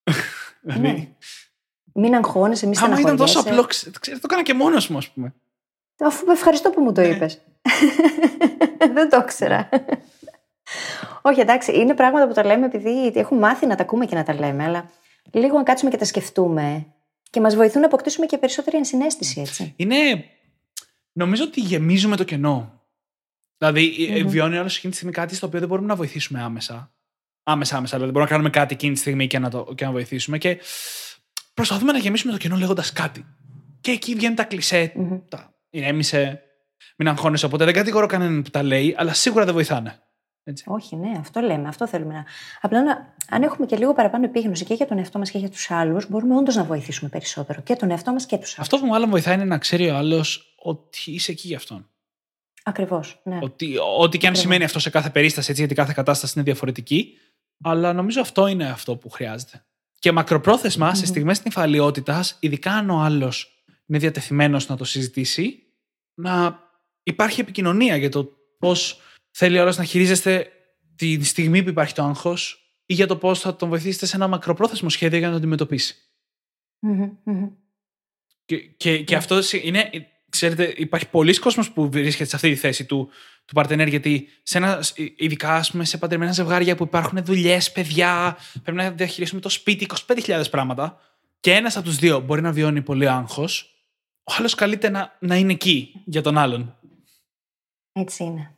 [laughs] δηλαδή, Ναι. Μην αγχώνεσαι, μη άμα ήταν τόσο στεναχωριέσαι. απλό, ξε- ξέρεις, το έκανα και μόνος μου, ας πούμε. Αφού ευχαριστώ που μου το Ναι. είπες. Δεν το ήξερα. Όχι, εντάξει, είναι πράγματα που τα λέμε επειδή έχουμε μάθει να τα ακούμε και να τα λέμε, αλλά λίγο να κάτσουμε και τα σκεφτούμε και μας βοηθούν να αποκτήσουμε και περισσότερη ενσυναίσθηση, έτσι. Είναι. Νομίζω ότι γεμίζουμε το κενό. Δηλαδή, ε, Μμμ. βιώνει όλος εκείνη τη στιγμή κάτι στο οποίο δεν μπορούμε να βοηθήσουμε άμεσα. Άμεσα, άμεσα. Δηλαδή, μπορούμε να κάνουμε κάτι εκείνη τη στιγμή και να, το, και να βοηθήσουμε. Και προσπαθούμε να γεμίσουμε το κενό λέγοντας κάτι. Και εκεί βγαίνουν τα κλισέ. Μμμ. Τα ηρέμησε, μην αγχώνεσαι. Οπότε δεν κατηγορώ κανέναν που τα λέει, αλλά σίγουρα δεν βοηθάνε. Έτσι. Όχι, ναι, αυτό λέμε, αυτό θέλουμε να. Απλά να, αν έχουμε και λίγο παραπάνω επίγνωση και για τον εαυτό μας και για τους άλλους, μπορούμε όντως να βοηθήσουμε περισσότερο και τον εαυτό μας και τους άλλου. Αυτός που μάλλον βοηθάει είναι να ξέρει ο άλλος ότι είσαι εκεί για αυτόν. Ακριβώς. Ναι. Ότι, ό,τι και αν Ακριβώς. σημαίνει αυτό σε κάθε περίσταση, έτσι, γιατί κάθε κατάσταση είναι διαφορετική. Αλλά νομίζω αυτό είναι αυτό που χρειάζεται. Και μακροπρόθεσμα, σε Μμμ. στιγμές νυφαλιότητας, ειδικά αν ο άλλος είναι διατεθειμένος να το συζητήσει, να υπάρχει επικοινωνία για το πώς θέλει ο άλλος να χειρίζεστε τη στιγμή που υπάρχει το άγχος ή για το πώς θα τον βοηθήσετε σε ένα μακροπρόθεσμο σχέδιο για να το αντιμετωπίσει. Μμμ, μμμ. Και, και, και Ναι. αυτό είναι. Ξέρετε, υπάρχει πολλοίς κόσμος που βρίσκεται σε αυτή τη θέση του, του παρτενέρ, γιατί σε ένα, ειδικά ας πούμε, σε παντρεμένα ζευγάρια που υπάρχουν δουλειές, παιδιά, πρέπει να διαχειριστούμε το σπίτι, 25.000 πράγματα. Και ένας από τους δύο μπορεί να βιώνει πολύ άγχος, ο άλλος καλείται να, να είναι εκεί για τον άλλον. Έτσι είναι.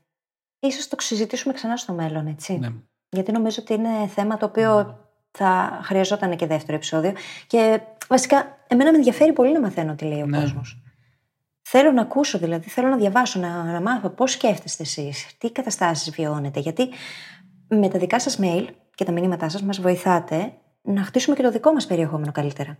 Ίσως το συζητήσουμε ξανά στο μέλλον, έτσι. Ναι. Γιατί νομίζω ότι είναι θέμα το οποίο θα χρειαζόταν και δεύτερο επεισόδιο. Και βασικά, εμένα με ενδιαφέρει πολύ να μαθαίνω τι λέει ο Ναι. κόσμος. Θέλω να ακούσω, δηλαδή, θέλω να διαβάσω, να, να μάθω πώς σκέφτεστε εσείς, τι καταστάσεις βιώνετε. Γιατί με τα δικά σας mail και τα μηνύματά σας μας βοηθάτε να χτίσουμε και το δικό μας περιεχόμενο καλύτερα.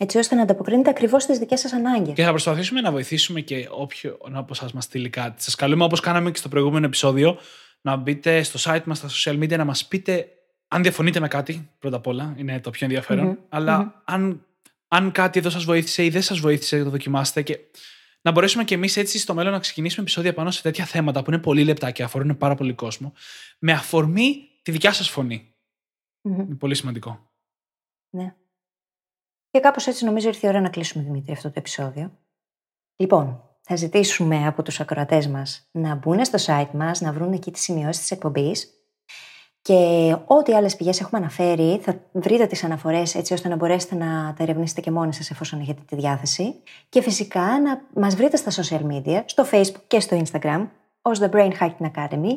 Έτσι ώστε να ανταποκρίνετε ακριβώς στις δικές σας ανάγκες. Και θα προσπαθήσουμε να βοηθήσουμε και όποιον από εσά μας στείλει κάτι. Σας καλούμε, όπως κάναμε και στο προηγούμενο επεισόδιο, να μπείτε στο site μας, στα social media, να μας πείτε αν διαφωνείτε με κάτι, πρώτα απ' όλα, είναι το πιο ενδιαφέρον. Μμμ, Αλλά μμμ. αν, αν κάτι εδώ σας βοήθησε ή δεν σας βοήθησε, το δοκιμάστε και να μπορέσουμε κι εμείς έτσι στο μέλλον να ξεκινήσουμε επεισόδια πάνω σε τέτοια θέματα που είναι πολύ λεπτά και αφορούν πάρα πολύ κόσμο, με αφορμή τη δικιά σας φωνή. Μμμ. Είναι πολύ σημαντικό. Ναι. Και κάπως έτσι νομίζω ήρθε η ώρα να κλείσουμε, Δημήτρη, αυτό το επεισόδιο. Λοιπόν, θα ζητήσουμε από τους ακροατές μας να μπουν στο site μας, να βρουν εκεί τις σημειώσεις της εκπομπής και ό,τι άλλες πηγές έχουμε αναφέρει θα βρείτε τις αναφορές έτσι ώστε να μπορέσετε να τα ερευνήσετε και μόνοι σας εφόσον έχετε τη διάθεση και φυσικά να μας βρείτε στα social media, στο facebook και στο instagram ως The Brain Hacking Academy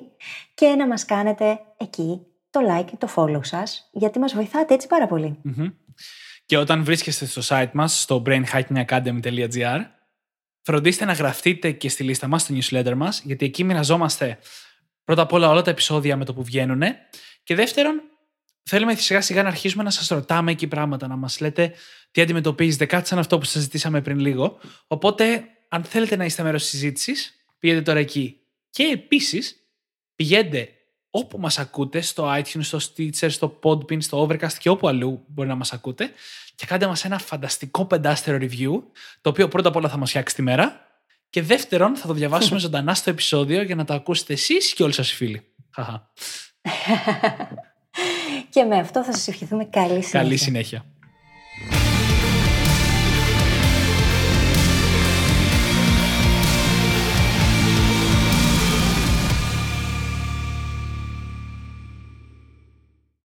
και να μας κάνετε εκεί το like και το follow σας γιατί μας βοηθάτε έτσι πάρα πολύ. Μμμ. Και όταν βρίσκεστε στο site μας, στο brainhackingacademy.gr, φροντίστε να γραφτείτε και στη λίστα μας, στο newsletter μας, γιατί εκεί μοιραζόμαστε πρώτα απ' όλα όλα τα επεισόδια με το που βγαίνουν και δεύτερον, θέλουμε σιγά σιγά να αρχίσουμε να σας ρωτάμε εκεί πράγματα, να μας λέτε τι αντιμετωπίζετε, κάτι σαν αυτό που σας ζητήσαμε πριν λίγο. Οπότε, αν θέλετε να είστε μέρος της συζήτησης, πηγαίνετε τώρα εκεί. Και επίσης, πηγαίνετε όπου μας ακούτε, στο iTunes, στο Stitcher, στο Podbean, στο Overcast και όπου αλλού μπορεί να μας ακούτε και κάντε μας ένα φανταστικό πεντάστερο review, το οποίο πρώτα απ' όλα θα μας φτιάξει τη μέρα και δεύτερον θα το διαβάσουμε [laughs] ζωντανά στο επεισόδιο για να το ακούσετε εσείς και όλοι σας οι φίλοι. Χαχα. [laughs] και με αυτό θα σας ευχηθούμε καλή συνέχεια. Καλή συνέχεια.